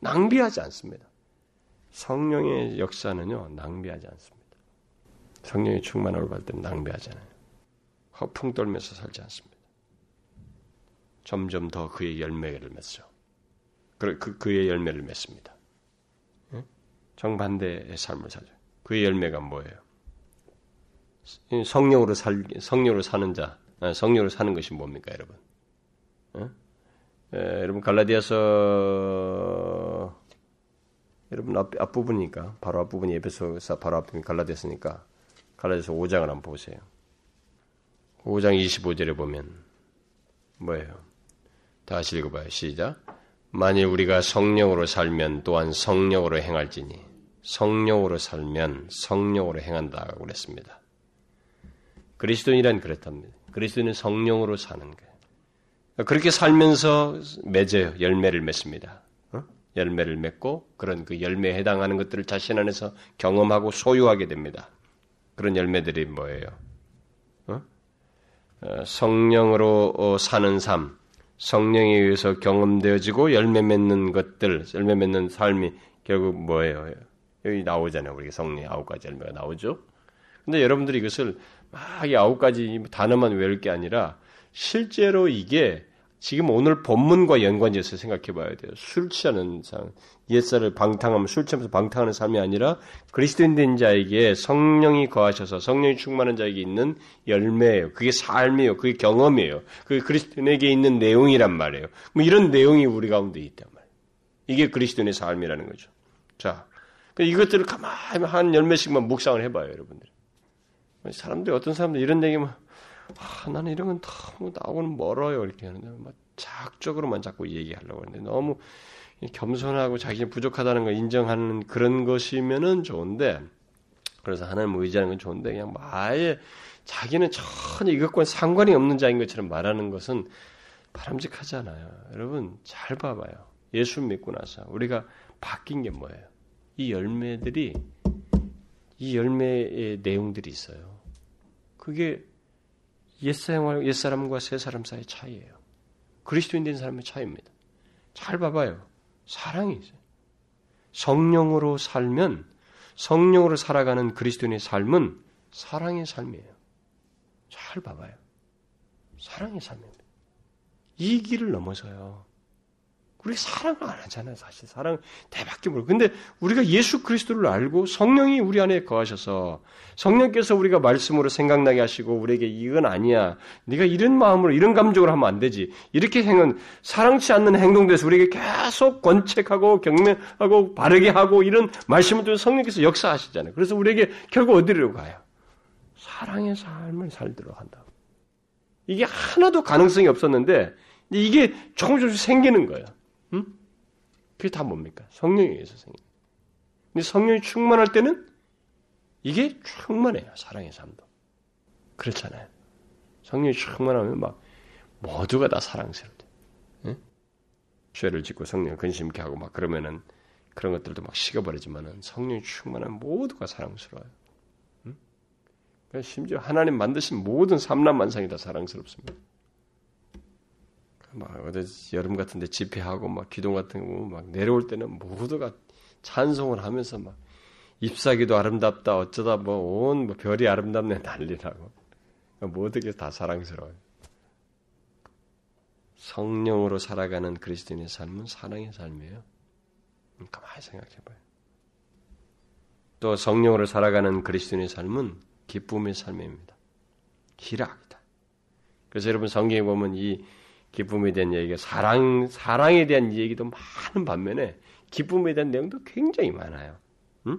낭비하지 않습니다. 성령의 역사는요 낭비하지 않습니다. 성령의 충만함을 받을 때는 낭비하지 않아요. 허풍 떨면서 살지 않습니다. 점점 더 그의 열매를 맺죠. 그, 그, 그의 열매를 맺습니다. 정반대의 삶을 살죠. 그의 열매가 뭐예요? 성령으로 살, 성령으로 사는 자, 아, 성령으로 사는 것이 뭡니까, 여러분? 에, 여러분, 갈라디아서, 여러분, 앞, 앞부분이니까, 바로 앞부분이 에베소서 바로 앞부분이 갈라디아서니까, 갈라디아서 5장을 한번 보세요. 5장 25절에 보면, 뭐예요? 다시 읽어봐요. 시작. 만일 우리가 성령으로 살면 또한 성령으로 행할지니 성령으로 살면 성령으로 행한다고 그랬습니다. 그리스도인이란 그랬답니다. 그리스도인은 성령으로 사는 거예요. 그렇게 살면서 맺어요. 열매를 맺습니다. 어? 열매를 맺고 그런 그 열매에 해당하는 것들을 자신 안에서 경험하고 소유하게 됩니다. 그런 열매들이 뭐예요? 어? 어 성령으로 사는 삶, 성령에 의해서 경험되어지고 열매 맺는 것들, 열매 맺는 삶이 결국 뭐예요? 여기 나오잖아요. 우리 성령 아홉 가지 열매가 나오죠. 근데 여러분들이 이것을 막 이 아홉 가지 단어만 외울 게 아니라 실제로 이게 지금 오늘 본문과 연관지어서 생각해 봐야 돼요. 술 취하는 상, 옛살을 방탕하면 술 취하면서 방탕하는 삶이 아니라 그리스도인 된 자에게 성령이 거하셔서 성령이 충만한 자에게 있는 열매예요. 그게 삶이에요. 그게 경험이에요. 그게 그리스도인에게 있는 내용이란 말이에요. 뭐 이런 내용이 우리 가운데 있단 말이에요. 이게 그리스도인의 삶이라는 거죠. 자, 그러니까 이것들을 가만히 한 열매씩만 묵상을 해봐요, 여러분들. 사람들이 어떤 사람들 이런 얘기만 아, 나는 이런 건 너무 나하고는 멀어요. 이렇게 하는데, 막 자학적으로만 자꾸 얘기하려고 하는데, 너무 겸손하고 자기 부족하다는 걸 인정하는 그런 것이면은 좋은데, 그래서 하나님 의지하는 건 좋은데, 그냥 뭐 아예 자기는 전혀 이것과 상관이 없는 자인 것처럼 말하는 것은 바람직하잖아요. 여러분, 잘 봐봐요. 예수 믿고 나서 우리가 바뀐 게 뭐예요? 이 열매들이, 이 열매의 내용들이 있어요. 그게 옛사람과, 옛사람과 새사람 사이의 차이예요. 그리스도인 된 사람의 차이입니다. 잘 봐봐요. 사랑이 있어요. 성령으로 살면 성령으로 살아가는 그리스도인의 삶은 사랑의 삶이에요. 잘 봐봐요. 사랑의 삶입니다. 이 길을 넘어서요. 우리 사랑을 안 하잖아요, 사실. 사랑 대밖에 모르고. 근데 우리가 예수 그리스도를 알고 성령이 우리 안에 거하셔서 성령께서 우리가 말씀으로 생각나게 하시고 우리에게 이건 아니야. 네가 이런 마음으로 이런 감정으로 하면 안 되지. 이렇게 행은 사랑치 않는 행동돼서 우리에게 계속 권책하고 경멸하고 바르게 하고 이런 말씀을 통해 성령께서 역사하시잖아요. 그래서 우리에게 결국 어디로 가요? 사랑의 삶을 살도록 한다. 이게 하나도 가능성이 없었는데 이게 조금 조금씩 생기는 거예요. 응? 그게 다 뭡니까? 성령에 의해서 생긴. 근데 성령이 충만할 때는 이게 충만해요. 사랑의 삶도. 그렇잖아요. 성령이 충만하면 막 모두가 다 사랑스럽대. 응? 죄를 짓고 성령 근심케 하고 막 그러면은 그런 것들도 막 식어버리지만은 성령이 충만하면 모두가 사랑스러워요. 응? 그러니까 심지어 하나님 만드신 모든 삼남만상이 다 사랑스럽습니다. 막 어디 여름 같은데 집회하고 막 기동 같은 거막 내려올 때는 모두가 찬송을 하면서 막 잎사귀도 아름답다 어쩌다 뭐온 뭐 별이 아름답네 난리라고 모두게 다 사랑스러워요. 성령으로 살아가는 그리스도인의 삶은 사랑의 삶이에요. 가만히 생각해봐요. 또 성령으로 살아가는 그리스도인의 삶은 기쁨의 삶입니다. 희락이다. 그래서 여러분 성경에 보면 이 기쁨에 대한 얘기가 사랑 사랑에 대한 얘기도 많은 반면에 기쁨에 대한 내용도 굉장히 많아요. 응?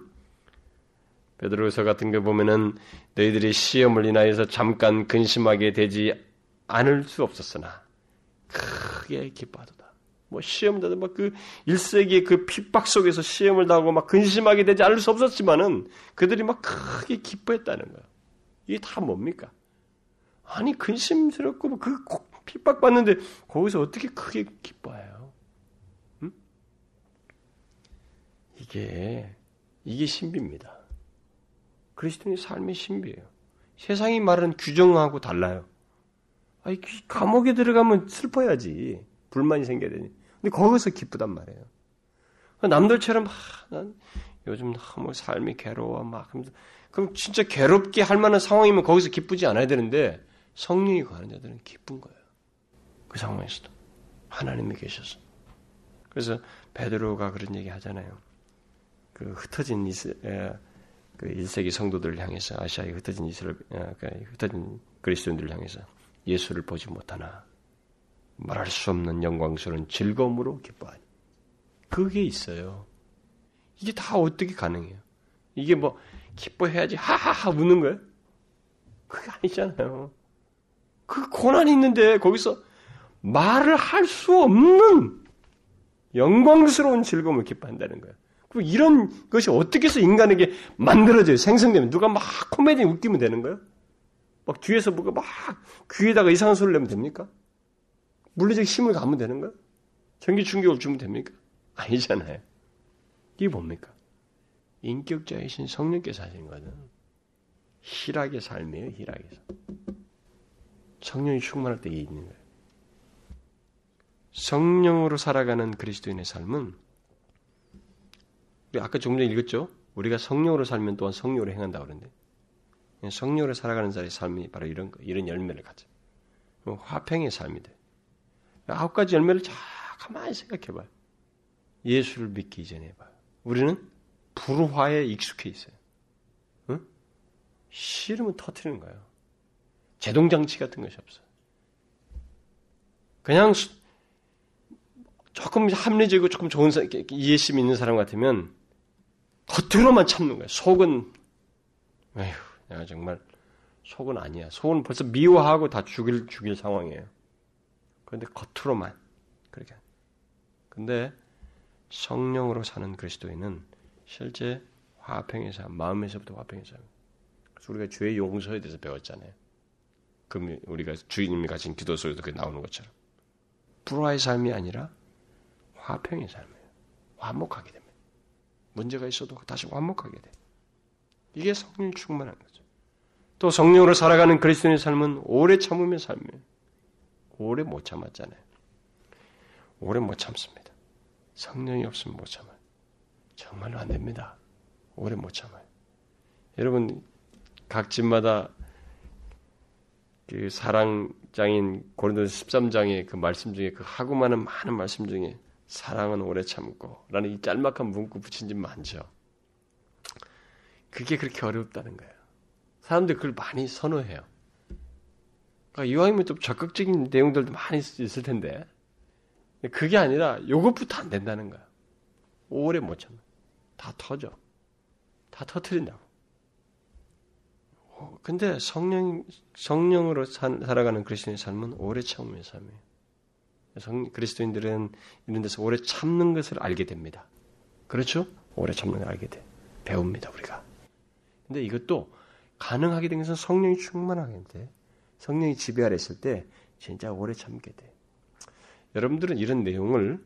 베드로서 같은 거 보면은 너희들이 시험을 인하여서 잠깐 근심하게 되지 않을 수 없었으나 크게 기뻐하도다. 뭐 시험자도 막그 1세기의 그 핍박 속에서 시험을 당하고 막 근심하게 되지 않을 수 없었지만은 그들이 막 크게 기뻐했다는 거예요. 이게 다 뭡니까? 아니 근심스럽고 뭐그 핍박받는데 거기서 어떻게 크게 기뻐해요? 음? 이게 이게 신비입니다. 그리스도인의 삶의 신비예요. 세상이 말하는 규정하고 달라요. 아니 감옥에 들어가면 슬퍼야지 불만이 생겨야 되니. 근데 거기서 기쁘단 말이에요. 남들처럼 아, 난 요즘 너무 삶이 괴로워 막 하면서 그럼 진짜 괴롭게 할 만한 상황이면 거기서 기쁘지 않아야 되는데 성령이 거하는 자들은 기쁜 거예요. 그 상황에서도 하나님이 계셔서. 그래서 베드로가 그런 얘기 하잖아요. 그 흩어진 이스, 에, 그 1세기 성도들을 향해서 아시아에 흩어진 이스라엘, 그 흩어진 그리스도인들을 향해서 예수를 보지 못하나 말할 수 없는 영광스러운 즐거움으로 기뻐하니. 그게 있어요. 이게 다 어떻게 가능해요? 이게 뭐 기뻐해야지 하하하 웃는 거예요? 그게 아니잖아요. 그 고난이 있는데 거기서 말을 할 수 없는 영광스러운 즐거움을 기뻐한다는 거예요. 이런 것이 어떻게 해서 인간에게 만들어져요? 생성되면 누가 막 코미디 웃기면 되는 거예요? 막 뒤에서 뭐가 막 귀에다가 이상한 소리를 내면 됩니까? 물리적 힘을 가면 되는 거예요? 전기 충격을 주면 됩니까? 아니잖아요. 이게 뭡니까? 인격자이신 성령께서 하시는 거는 희락의 삶이에요, 희락에서. 성령이 충만할 때 있는 거예요. 성령으로 살아가는 그리스도인의 삶은 아까 조금 전에 읽었죠? 우리가 성령으로 살면 또한 성령으로 행한다 그러는데 성령으로 살아가는 자의 삶이 바로 이런 거, 이런 열매를 가져. 화평의 삶이 돼. 아홉 가지 열매를 잘 가만히 생각해봐요. 예수를 믿기 이전에 봐요. 우리는 불화에 익숙해 있어요. 응? 싫으면 터트리는 거예요. 제동장치 같은 것이 없어요. 그냥 조금 합리적이고 조금 좋은 이해심 있는 사람 같으면 겉으로만 참는 거예요. 속은 에휴, 내가 정말 속은 아니야. 속은 벌써 미워하고 다 죽일 죽일 상황이에요. 그런데 겉으로만 그렇게. 근데 성령으로 사는 그리스도인은 실제 화평의 삶, 마음에서부터 화평의 삶. 그래서 우리가 죄의 용서에 대해서 배웠잖아요. 그 우리가 주인님이 가진 기도 속에도 그 나오는 것처럼 불화의 삶이 아니라 화평의 삶이에요. 화목하게 됩니다. 문제가 있어도 다시 화목하게 돼. 이게 성령 충만한 거죠. 또 성령으로 살아가는 그리스도인의 삶은 오래 참으면 삶이에요. 오래 못 참았잖아요. 오래 못 참습니다. 성령이 없으면 못 참아요. 정말로 안 됩니다. 오래 못 참아요. 여러분 각 집마다 그 사랑 장인 고린도서 13장의 그 말씀 중에 그 하고 많은 많은 말씀 중에 사랑은 오래 참고 라는 이 짤막한 문구 붙인 집 많죠. 그게 그렇게 어렵다는 거예요. 사람들이 그걸 많이 선호해요. 그러니까 이왕이면 좀 적극적인 내용들도 많이 있을 텐데 그게 아니라 요것부터 안 된다는 거야. 오래 못 참아. 다 터져. 다 터트린다고. 어, 근데 성령, 성령으로 산, 살아가는 그리스도인의 삶은 오래 참음의 삶이에요. 성, 그리스도인들은 이런 데서 오래 참는 것을 알게 됩니다. 그렇죠? 오래 참는 걸 알게 돼. 배웁니다, 우리가. 근데 이것도 가능하게 된 것은 성령이 충만하게 돼. 성령이 지배하려 했을 때 진짜 오래 참게 돼. 여러분들은 이런 내용을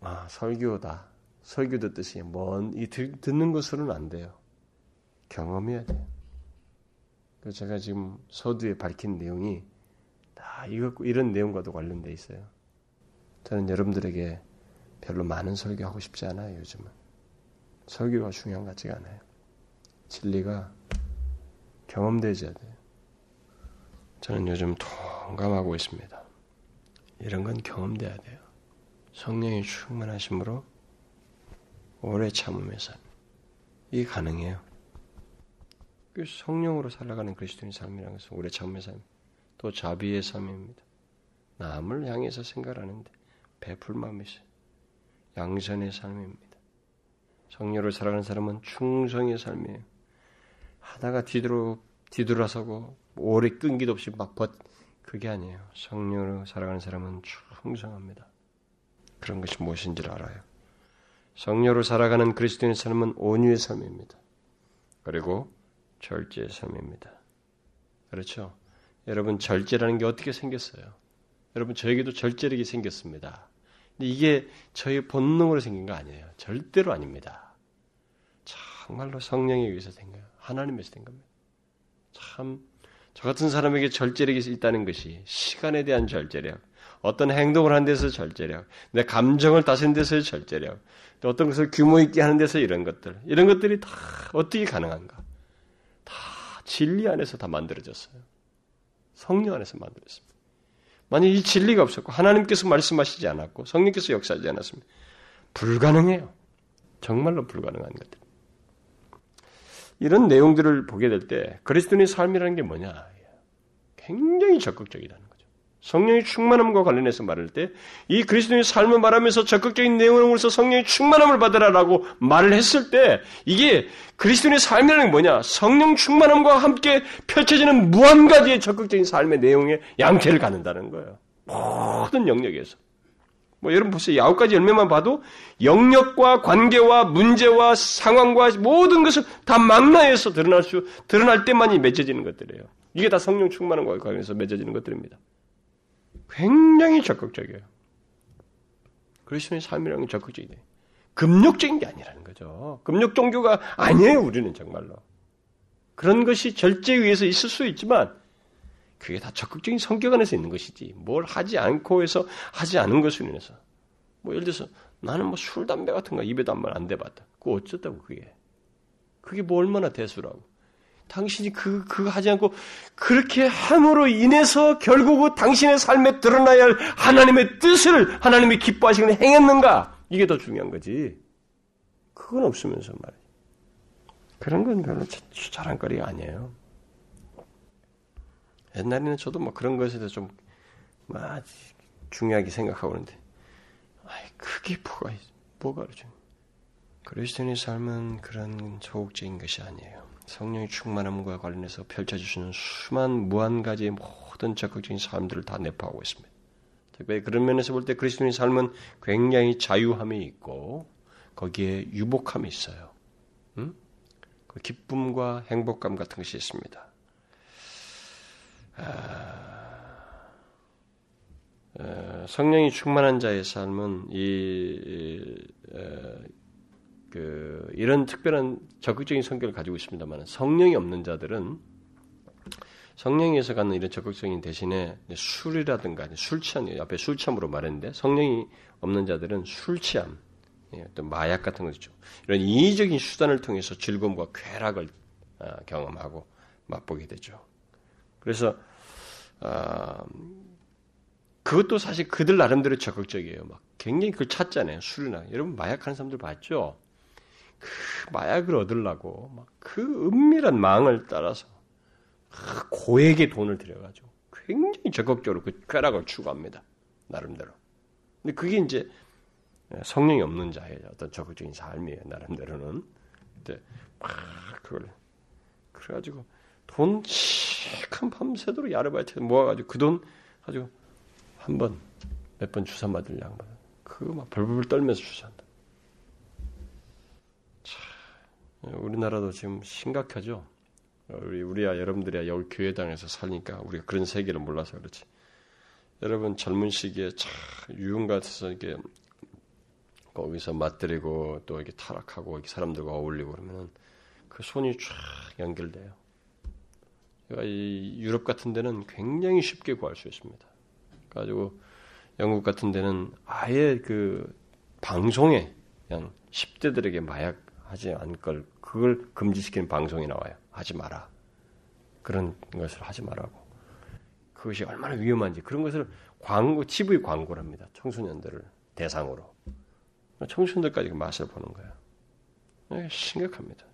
아, 설교다. 설교 듣듯이 먼, 이 듣는 것으로는 안 돼요. 경험해야 돼요. 그래서 제가 지금 서두에 밝힌 내용이 다 이거, 이런 내용과도 관련돼 있어요. 저는 여러분들에게 별로 많은 설교하고 싶지 않아요, 요즘은. 설교가 중요한 것 같지가 않아요. 진리가 경험되어야 돼요. 저는 요즘 통감하고 있습니다. 이런 건 경험돼야 돼요. 성령의 충만하심으로 오래 삶. 이게 가능해요. 그 성령으로 살아가는 그리스도인 삶이라는 것은 오래 삶, 또 자비의 삶입니다. 남을 향해서 생각하는데 베풀 마음이 있어요. 양선의 삶입니다. 성령으로 살아가는 사람은 충성의 삶이에요. 하다가 뒤돌아, 뒤돌아서고 오래 끈기도 없이 막 벗, 그게 아니에요. 성령으로 살아가는 사람은 충성합니다. 그런 것이 무엇인지를 알아요. 성령으로 살아가는 그리스도인의 삶은 온유의 삶입니다. 그리고 절제의 삶입니다. 그렇죠? 여러분 절제라는 게 어떻게 생겼어요? 여러분 저에게도 절제력이 생겼습니다. 근데 이게 저의 본능으로 생긴 거 아니에요. 절대로 아닙니다. 정말로 성령에 의해서 생겨요. 하나님에서 된 겁니다. 참, 저 같은 사람에게 절제력이 있다는 것이 시간에 대한 절제력, 어떤 행동을 하는 데서 절제력, 내 감정을 다스리는 데서의 절제력, 또 어떤 것을 규모 있게 하는 데서 이런 것들, 이런 것들이 다 어떻게 가능한가? 다 진리 안에서 다 만들어졌어요. 성령 안에서 만들어졌습니다. 만약 이 진리가 없었고 하나님께서 말씀하시지 않았고 성령께서 역사하지 않았으면 불가능해요. 정말로 불가능한 것들. 이런 내용들을 보게 될 때 그리스도인의 삶이라는 게 뭐냐? 굉장히 적극적이다는 거죠. 성령의 충만함과 관련해서 말할 때 이 그리스도인의 삶을 말하면서 적극적인 내용으로서 성령의 충만함을 받으라라고 말을 했을 때 이게 그리스도인의 삶이라는 게 뭐냐? 성령 충만함과 함께 펼쳐지는 무한 가지의 적극적인 삶의 내용의 양태를 갖는다는 거예요. 모든 영역에서. 뭐 여러분 보세요. 아홉 가지 열매만 봐도 영역과 관계와 문제와 상황과 모든 것을 다 망라해서 드러날 수 드러날 때만이 맺어지는 것들이에요. 이게 다 성령 충만한 것과 관련해서 맺어지는 것들입니다. 굉장히 적극적이에요. 그리스도의 삶이라는 게 적극적이돼. 금욕적인 게 아니라는 거죠. 금욕 종교가 아니에요. 우리는 정말로. 그런 것이 절제에 의해서 있을 수 있지만 그게 다 적극적인 성격 안에서 있는 것이지. 뭘 하지 않고 해서 하지 않은 것으로 인해서. 뭐 예를 들어서 나는 뭐 술, 담배 같은 거 입에도 한번 안 대봤다. 그거 어쩌다고 그게. 그게 뭐 얼마나 대수라고. 당신이 그, 그거 하지 않고 그렇게 함으로 인해서 결국은 당신의 삶에 드러나야 할 하나님의 뜻을 하나님이 기뻐하시는 행했는가? 이게 더 중요한 거지. 그건 없으면서 말이야. 그런 건 별로 자랑거리가 아니에요. 옛날에는 저도 뭐 그런 것에 대해서 좀, 뭐, 중요하게 생각하고 그러는데, 아이, 그게 뭐가, 뭐가 그러죠. 그리스도인의 삶은 그런 소극적인 것이 아니에요. 성령의 충만함과 관련해서 펼쳐주시는 수만 무한 가지의 모든 적극적인 삶들을 다 내포하고 있습니다. 특별히 그런 면에서 볼 때 그리스도인의 삶은 굉장히 자유함이 있고 거기에 유복함이 있어요. 음? 그 기쁨과 행복감 같은 것이 있습니다. 아, 성령이 충만한 자의 삶은 이, 그, 이런 특별한 적극적인 성격을 가지고 있습니다만 성령이 없는 자들은 성령에서 갖는 이런 적극적인 대신에 술이라든가 술 취함, 앞에 술 취함으로 말했는데 성령이 없는 자들은 술 취함, 예, 또 마약 같은 거죠. 이런 인위적인 수단을 통해서 즐거움과 쾌락을 아, 경험하고 맛보게 되죠. 그래서 아, 그것도 사실 그들 나름대로 적극적이에요. 막 굉장히 그걸 찾잖아요. 술이나 여러분 마약하는 사람들 봤죠? 그 마약을 얻으려고 막 그 은밀한 망을 따라서 그 고액의 돈을 들여가지고 굉장히 적극적으로 그 쾌락을 추구합니다. 나름대로. 근데 그게 이제 성령이 없는 자의 어떤 적극적인 삶이에요. 나름대로는. 근데 막 그걸 그래가지고 돈 시큰 밤새도록 야르바이트 모아가지고 그 돈 가지고 한 번 몇 번 주사 맞을 양반 그거 막 벌벌 떨면서 주사한다. 우리나라도 지금 심각하죠. 우리 우리야 여러분들이야 여기 교회당에서 살니까 우리가 그런 세계를 몰라서 그렇지. 여러분 젊은 시기에 참 유흥 같아서 이렇게 거기서 맞들이고 또 이렇게 타락하고 이렇게 사람들과 어울리고 그러면은 그 손이 쫙 연결돼요. 그러니까 이 유럽 같은 데는 굉장히 쉽게 구할 수 있습니다. 가지고 영국 같은 데는 아예 그 방송에 그냥 10대들에게 마약 하지 않걸 그걸 금지시키는 방송이 나와요. 하지 마라. 그런 것을 하지 말라고. 그것이 얼마나 위험한지 그런 것을 광고 TV 광고랍니다. 청소년들을 대상으로 청소년들까지 그 맛을 보는 거예요. 네, 심각합니다.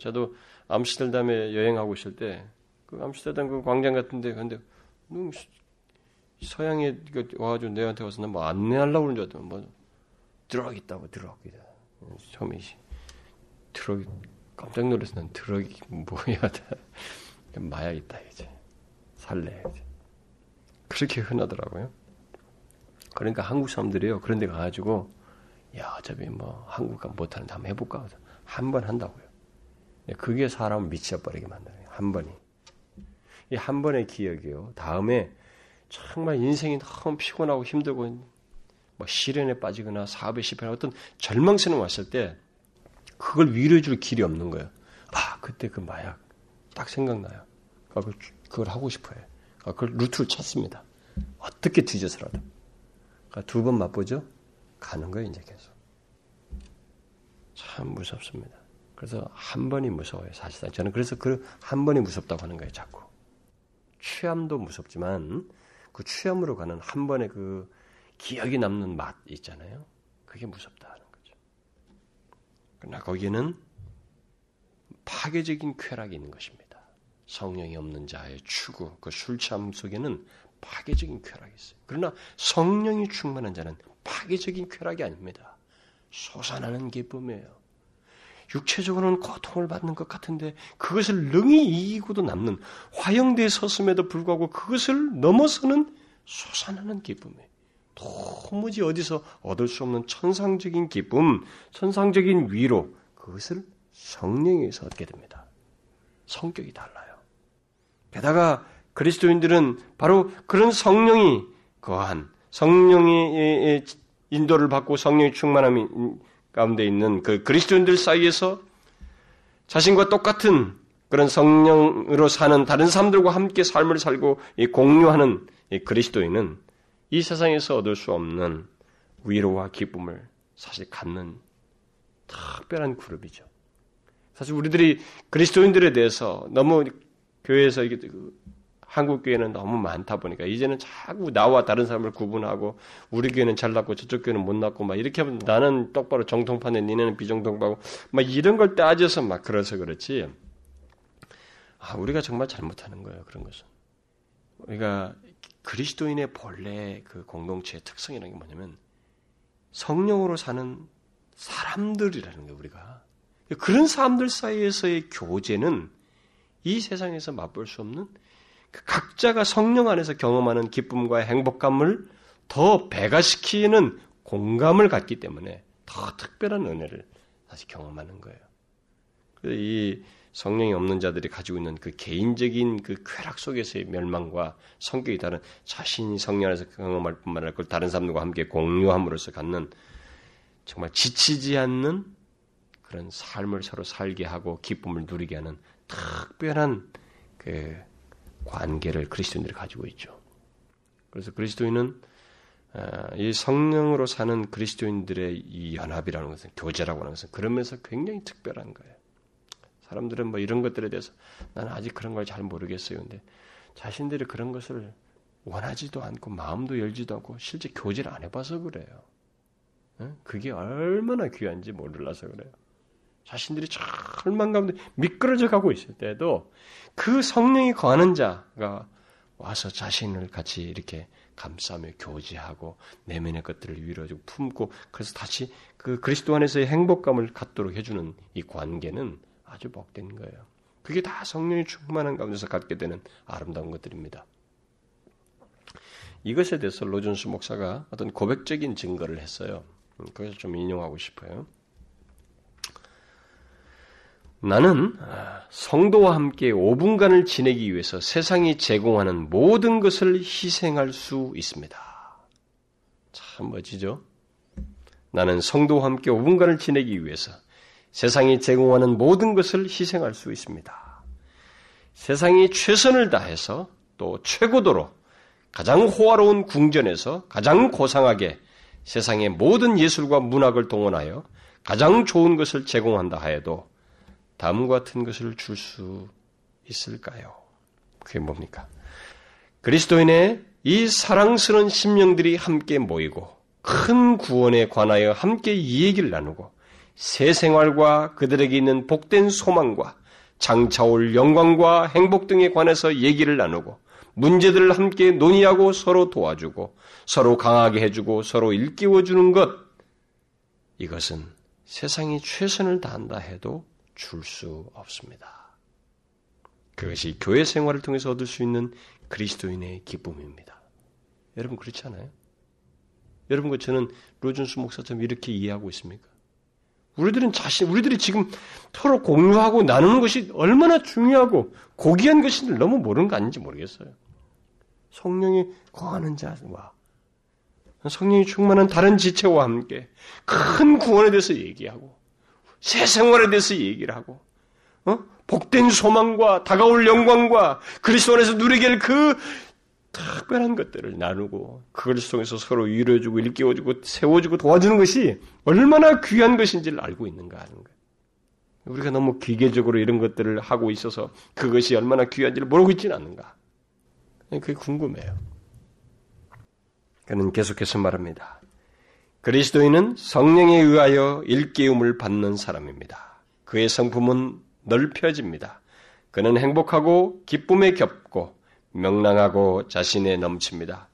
저도 암스테르담에 여행하고 있을 때 그 암스테르담 그 광장 같은데 근데 서양에 와가지고 내한테 와서 뭐 안내하려고 그러는 줄 알았더니 뭐 드럭 있다고 드럭 이다 처음에 트럭 깜짝 놀라서 난 트럭이 뭐야 마약 있다 이제 살래 이제 그렇게 흔하더라고요. 그러니까 한국 사람들이요 그런 데 가가지고 야 어차피 뭐 한국 가 못하는 데 한번 해볼까 한 번 한다고요. 그게 사람을 미쳐버리게 만드는 한 번이 이 한 번의 기억이요. 다음에 정말 인생이 너무 피곤하고 힘들고 뭐 시련에 빠지거나 사업에 실패하는 어떤 절망선이 왔을 때 그걸 위로해 줄 길이 없는 거예요. 아, 그때 그 마약 딱 생각나요. 그걸, 그걸 하고 싶어요. 그걸 루트를 찾습니다. 어떻게 뒤져서라도. 두 번 맛보죠? 가는 거예요, 이제 계속. 참 무섭습니다. 그래서 한 번이 무서워요, 사실상. 저는 그래서 그 한 번이 무섭다고 하는 거예요, 자꾸. 취함도 무섭지만 그 취함으로 가는 한 번의 그 기억이 남는 맛 있잖아요. 그게 무섭다. 그러나 거기에는 파괴적인 쾌락이 있는 것입니다. 성령이 없는 자의 추구, 그 술취함 속에는 파괴적인 쾌락이 있어요. 그러나 성령이 충만한 자는 파괴적인 쾌락이 아닙니다. 솟아나는 기쁨이에요. 육체적으로는 고통을 받는 것 같은데 그것을 능히 이기고도 남는 화형대에 섰음에도 불구하고 그것을 넘어서는 솟아나는 기쁨이에요. 도무지 어디서 얻을 수 없는 천상적인 기쁨, 천상적인 위로, 그것을 성령에서 얻게 됩니다. 성격이 달라요. 게다가 그리스도인들은 바로 그런 성령이 거한 성령의 인도를 받고 성령의 충만함 가운데 있는 그 그리스도인들 사이에서 자신과 똑같은 그런 성령으로 사는 다른 사람들과 함께 삶을 살고 공유하는 그리스도인은 이 세상에서 얻을 수 없는 위로와 기쁨을 사실 갖는 특별한 그룹이죠. 사실 우리들이 그리스도인들에 대해서 너무 교회에서 이게 그 한국 교회는 너무 많다 보니까 이제는 자꾸 나와 다른 사람을 구분하고 우리 교회는 잘 났고 저쪽 교회는 못 났고 막 이렇게 하면 나는 똑바로 정통파네 니네는 비정통파고 막 이런 걸 따져서 막 그래서 그렇지. 아 우리가 정말 잘못하는 거예요 그런 것은. 우리가 그리스도인의 본래 그 공동체의 특성이라는 게 뭐냐면 성령으로 사는 사람들이라는 게 우리가 그런 사람들 사이에서의 교제는 이 세상에서 맛볼 수 없는 그 각자가 성령 안에서 경험하는 기쁨과 행복감을 더 배가시키는 공감을 갖기 때문에 더 특별한 은혜를 다시 경험하는 거예요. 이 성령이 없는 자들이 가지고 있는 그 개인적인 그 쾌락 속에서의 멸망과 성격이 다른 자신이 성령 안에서 경험할 뿐만 아니라 다른 사람들과 함께 공유함으로써 갖는 정말 지치지 않는 그런 삶을 서로 살게 하고 기쁨을 누리게 하는 특별한 그 관계를 그리스도인들이 가지고 있죠. 그래서 그리스도인은 아, 이 성령으로 사는 그리스도인들의 이 연합이라는 것은 교제라고 하는 것은 그러면서 굉장히 특별한 거예요. 사람들은 뭐 이런 것들에 대해서 나는 아직 그런 걸 잘 모르겠어요. 근데 자신들이 그런 것을 원하지도 않고 마음도 열지도 않고 실제 교제를 안 해봐서 그래요. 그게 얼마나 귀한지 몰라서 그래요. 자신들이 절망 가운데 미끄러져 가고 있을 때도 그 성령이 거하는 자가 와서 자신을 같이 이렇게 감싸며 교제하고 내면의 것들을 위로해주고 품고 그래서 다시 그 그리스도 안에서의 행복감을 갖도록 해주는 이 관계는 아주 복된 거예요. 그게 다 성령이 충만한 가운데서 갖게 되는 아름다운 것들입니다. 이것에 대해서 로준수 목사가 어떤 고백적인 증거를 했어요. 음, 그것을 좀 인용하고 싶어요. 나는 성도와 함께 5분간을 지내기 위해서 세상이 제공하는 모든 것을 희생할 수 있습니다. 참 멋지죠? 나는 성도와 함께 5분간을 지내기 위해서 세상이 제공하는 모든 것을 희생할 수 있습니다. 세상이 최선을 다해서 또 최고도로 가장 호화로운 궁전에서 가장 고상하게 세상의 모든 예술과 문학을 동원하여 가장 좋은 것을 제공한다 하여도 다음과 같은 것을 줄 수 있을까요? 그게 뭡니까? 그리스도인의 이 사랑스러운 심령들이 함께 모이고 큰 구원에 관하여 함께 이 얘기를 나누고 새 생활과 그들에게 있는 복된 소망과 장차올 영광과 행복 등에 관해서 얘기를 나누고 문제들을 함께 논의하고 서로 도와주고 서로 강하게 해주고 서로 일깨워주는 것 이것은 세상이 최선을 다한다 해도 줄 수 없습니다. 그것이 교회 생활을 통해서 얻을 수 있는 그리스도인의 기쁨입니다. 여러분 그렇지 않아요? 여러분과 저는 로준수 목사처럼 이렇게 이해하고 있습니까? 우리들은 자신, 우리들이 지금 서로 공유하고 나누는 것이 얼마나 중요하고 고귀한 것인지 너무 모르는 거 아닌지 모르겠어요. 성령이 거하는 자와 성령이 충만한 다른 지체와 함께 큰 구원에 대해서 얘기하고 새 생활에 대해서 얘기를 하고, 어? 복된 소망과 다가올 영광과 그리스도 안에서 누리게 할그 특별한 것들을 나누고 그걸 통해서 서로 위로해주고 일깨워주고 세워주고 도와주는 것이 얼마나 귀한 것인지를 알고 있는가 하는 거예요. 우리가 너무 기계적으로 이런 것들을 하고 있어서 그것이 얼마나 귀한지를 모르고 있지는 않는가. 그게 궁금해요. 그는 계속해서 말합니다. 그리스도인은 성령에 의하여 일깨움을 받는 사람입니다. 그의 성품은 넓혀집니다. 그는 행복하고 기쁨에 겹고 명랑하고 자신에 넘칩니다.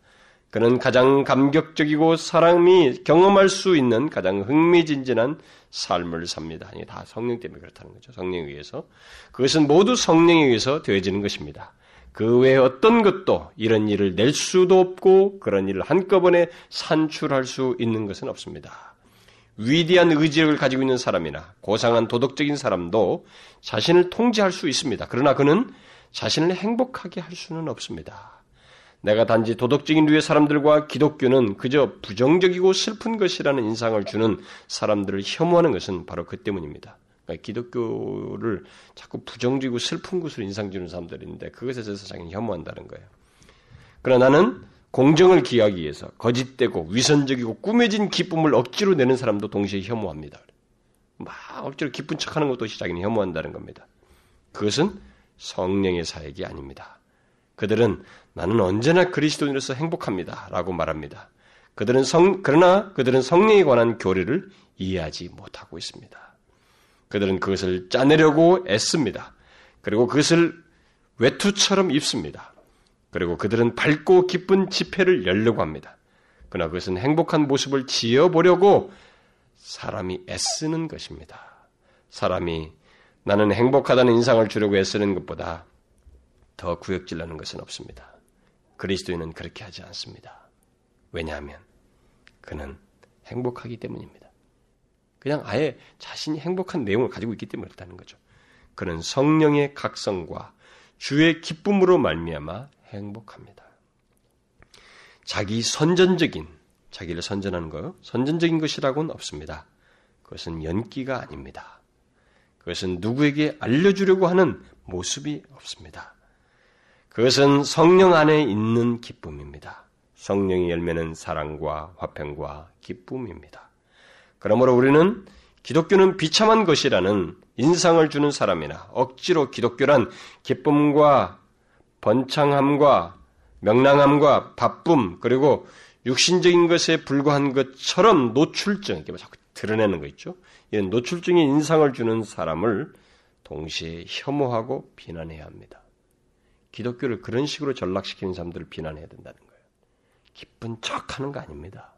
그는 가장 감격적이고 사람이 경험할 수 있는 가장 흥미진진한 삶을 삽니다. 다 성령 때문에 그렇다는 거죠. 성령에 의해서. 그것은 모두 성령에 의해서 되어지는 것입니다. 그 외에 어떤 것도 이런 일을 낼 수도 없고 그런 일을 한꺼번에 산출할 수 있는 것은 없습니다. 위대한 의지력을 가지고 있는 사람이나 고상한 도덕적인 사람도 자신을 통제할 수 있습니다. 그러나 그는 자신을 행복하게 할 수는 없습니다. 내가 단지 도덕적인 류의 사람들과 기독교는 그저 부정적이고 슬픈 것이라는 인상을 주는 사람들을 혐오하는 것은 바로 그 때문입니다. 그러니까 기독교를 자꾸 부정적이고 슬픈 것으로 인상 주는 사람들이 있는데 그것에 대해서 자기는 혐오한다는 거예요. 그러나 나는 공정을 기하기 위해서 거짓되고 위선적이고 꾸며진 기쁨을 억지로 내는 사람도 동시에 혐오합니다. 막 억지로 기쁜 척하는 것도 자기는 혐오한다는 겁니다. 그것은 성령의 사역이 아닙니다. 그들은 나는 언제나 그리스도인으로서 행복합니다. 라고 말합니다. 그들은 성, 그러나 그들은 성령에 관한 교리를 이해하지 못하고 있습니다. 그들은 그것을 짜내려고 애씁니다. 그리고 그것을 외투처럼 입습니다. 그리고 그들은 밝고 기쁜 집회를 열려고 합니다. 그러나 그것은 행복한 모습을 지어보려고 사람이 애쓰는 것입니다. 사람이 나는 행복하다는 인상을 주려고 애쓰는 것보다 더 구역질나는 것은 없습니다. 그리스도인은 그렇게 하지 않습니다. 왜냐하면 그는 행복하기 때문입니다. 그냥 아예 자신이 행복한 내용을 가지고 있기 때문에 그렇다는 거죠. 그는 성령의 각성과 주의 기쁨으로 말미암아 행복합니다. 자기 선전적인 자기를 선전하는 거 선전적인 것이라고는 없습니다. 그것은 연기가 아닙니다. 그것은 누구에게 알려주려고 하는 모습이 없습니다. 그것은 성령 안에 있는 기쁨입니다. 성령의 열매는 사랑과 화평과 기쁨입니다. 그러므로 우리는 기독교는 비참한 것이라는 인상을 주는 사람이나 억지로 기독교란 기쁨과 번창함과 명랑함과 바쁨 그리고 육신적인 것에 불과한 것처럼 노출증 이렇게 자꾸 드러내는 거 있죠. 이런 노출증의 인상을 주는 사람을 동시에 혐오하고 비난해야 합니다. 기독교를 그런 식으로 전락시키는 사람들을 비난해야 된다는 거예요. 기쁜 척 하는 거 아닙니다.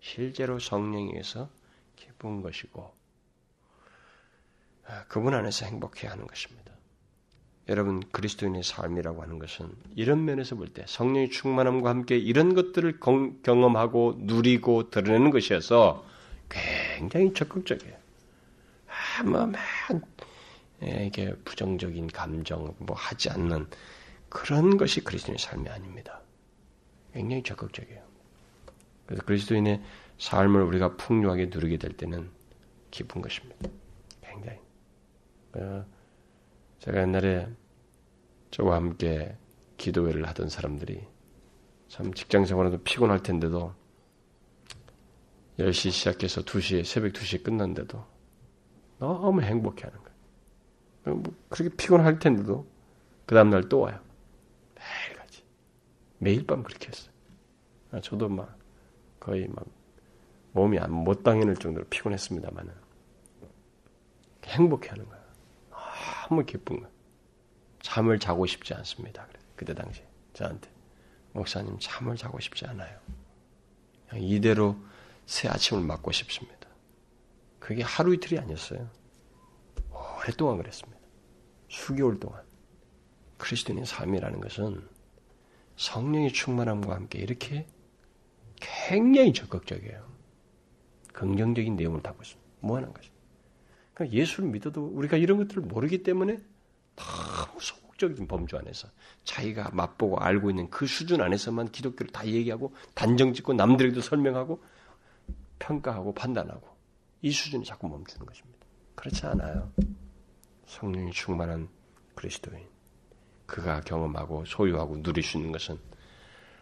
실제로 성령에서 기쁜 것이고 아, 그분 안에서 행복해야 하는 것입니다. 여러분 그리스도인의 삶이라고 하는 것은 이런 면에서 볼 때 성령의 충만함과 함께 이런 것들을 경험하고 누리고 드러내는 것이어서 굉장히 적극적이에요. 아, 뭐, 예, 이게 부정적인 감정 뭐 하지 않는 그런 것이 그리스도인의 삶이 아닙니다. 굉장히 적극적이에요. 그래서 그리스도인의 삶을 우리가 풍요하게 누리게 될 때는 기쁜 것입니다. 굉장히. 어, 제가 옛날에 저와 함께 기도회를 하던 사람들이 참 직장 생활에도 피곤할 텐데도 10시 시작해서 2시에, 새벽 2시에 끝난데도 너무 행복해 하는 거예요. 뭐 그렇게 피곤할 텐데도 그 다음날 또 와요. 매일같이. 매일 밤 그렇게 했어요. 아, 저도 막 거의 막 몸이 못 당해낼 정도로 피곤했습니다만은 행복해 하는 거예요. 너무 기쁜 거예요. 잠을 자고 싶지 않습니다. 그때 당시 저한테 목사님 잠을 자고 싶지 않아요. 이대로 새 아침을 맞고 싶습니다. 그게 하루 이틀이 아니었어요. 오랫동안 그랬습니다. 수개월 동안. 그리스도인의 삶이라는 것은 성령의 충만함과 함께 이렇게 굉장히 적극적이에요. 긍정적인 내용을 담고 있습니다. 무한한 것이. 그러니까 예수를 믿어도 우리가 이런 것들을 모르기 때문에 너무 소극적인 범주 안에서 자기가 맛보고 알고 있는 그 수준 안에서만 기독교를 다 얘기하고 단정 짓고 남들에게도 설명하고 평가하고 판단하고 이 수준에 자꾸 멈추는 것입니다. 그렇지 않아요. 성령이 충만한 그리스도인. 그가 경험하고 소유하고 누릴 수 있는 것은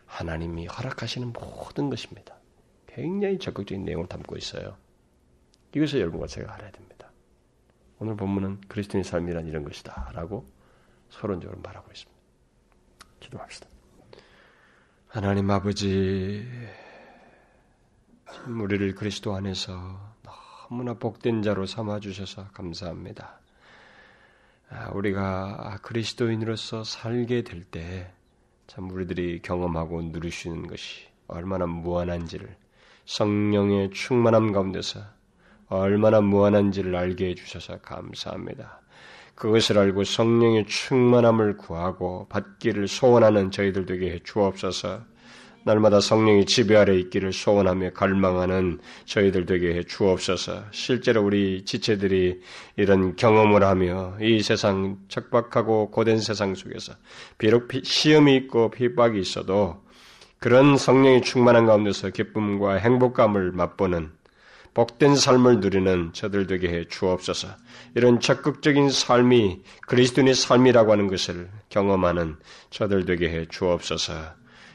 하나님이 허락하시는 모든 것입니다. 굉장히 적극적인 내용을 담고 있어요. 이것을 여러분과 제가 알아야 됩니다. 오늘 본문은 그리스도인의 삶이란 이런 것이다. 라고 서론적으로 말하고 있습니다. 기도합시다. 하나님 아버지, 우리를 그리스도 안에서 너무나 복된 자로 삼아 주셔서 감사합니다. 아, 우리가 그리스도인으로서 살게 될 때, 참 우리들이 경험하고 있는 것이 얼마나 무한한지를 성령의 충만함 가운데서 얼마나 무한한지를 알게 해주셔서 감사합니다. 그것을 알고 성령의 충만함을 구하고 받기를 소원하는 저희들 되게 해 주옵소서. 날마다 성령이 지배 아래 있기를 소원하며 갈망하는 저희들 되게 해 주옵소서. 실제로 우리 지체들이 이런 경험을 하며 이 세상 척박하고 고된 세상 속에서 비록 시험이 있고 핍박이 있어도 그런 성령이 충만한 가운데서 기쁨과 행복감을 맛보는 복된 삶을 누리는 저들 되게 해 주옵소서. 이런 적극적인 삶이 그리스도인의 삶이라고 하는 것을 경험하는 저들 되게 해 주옵소서.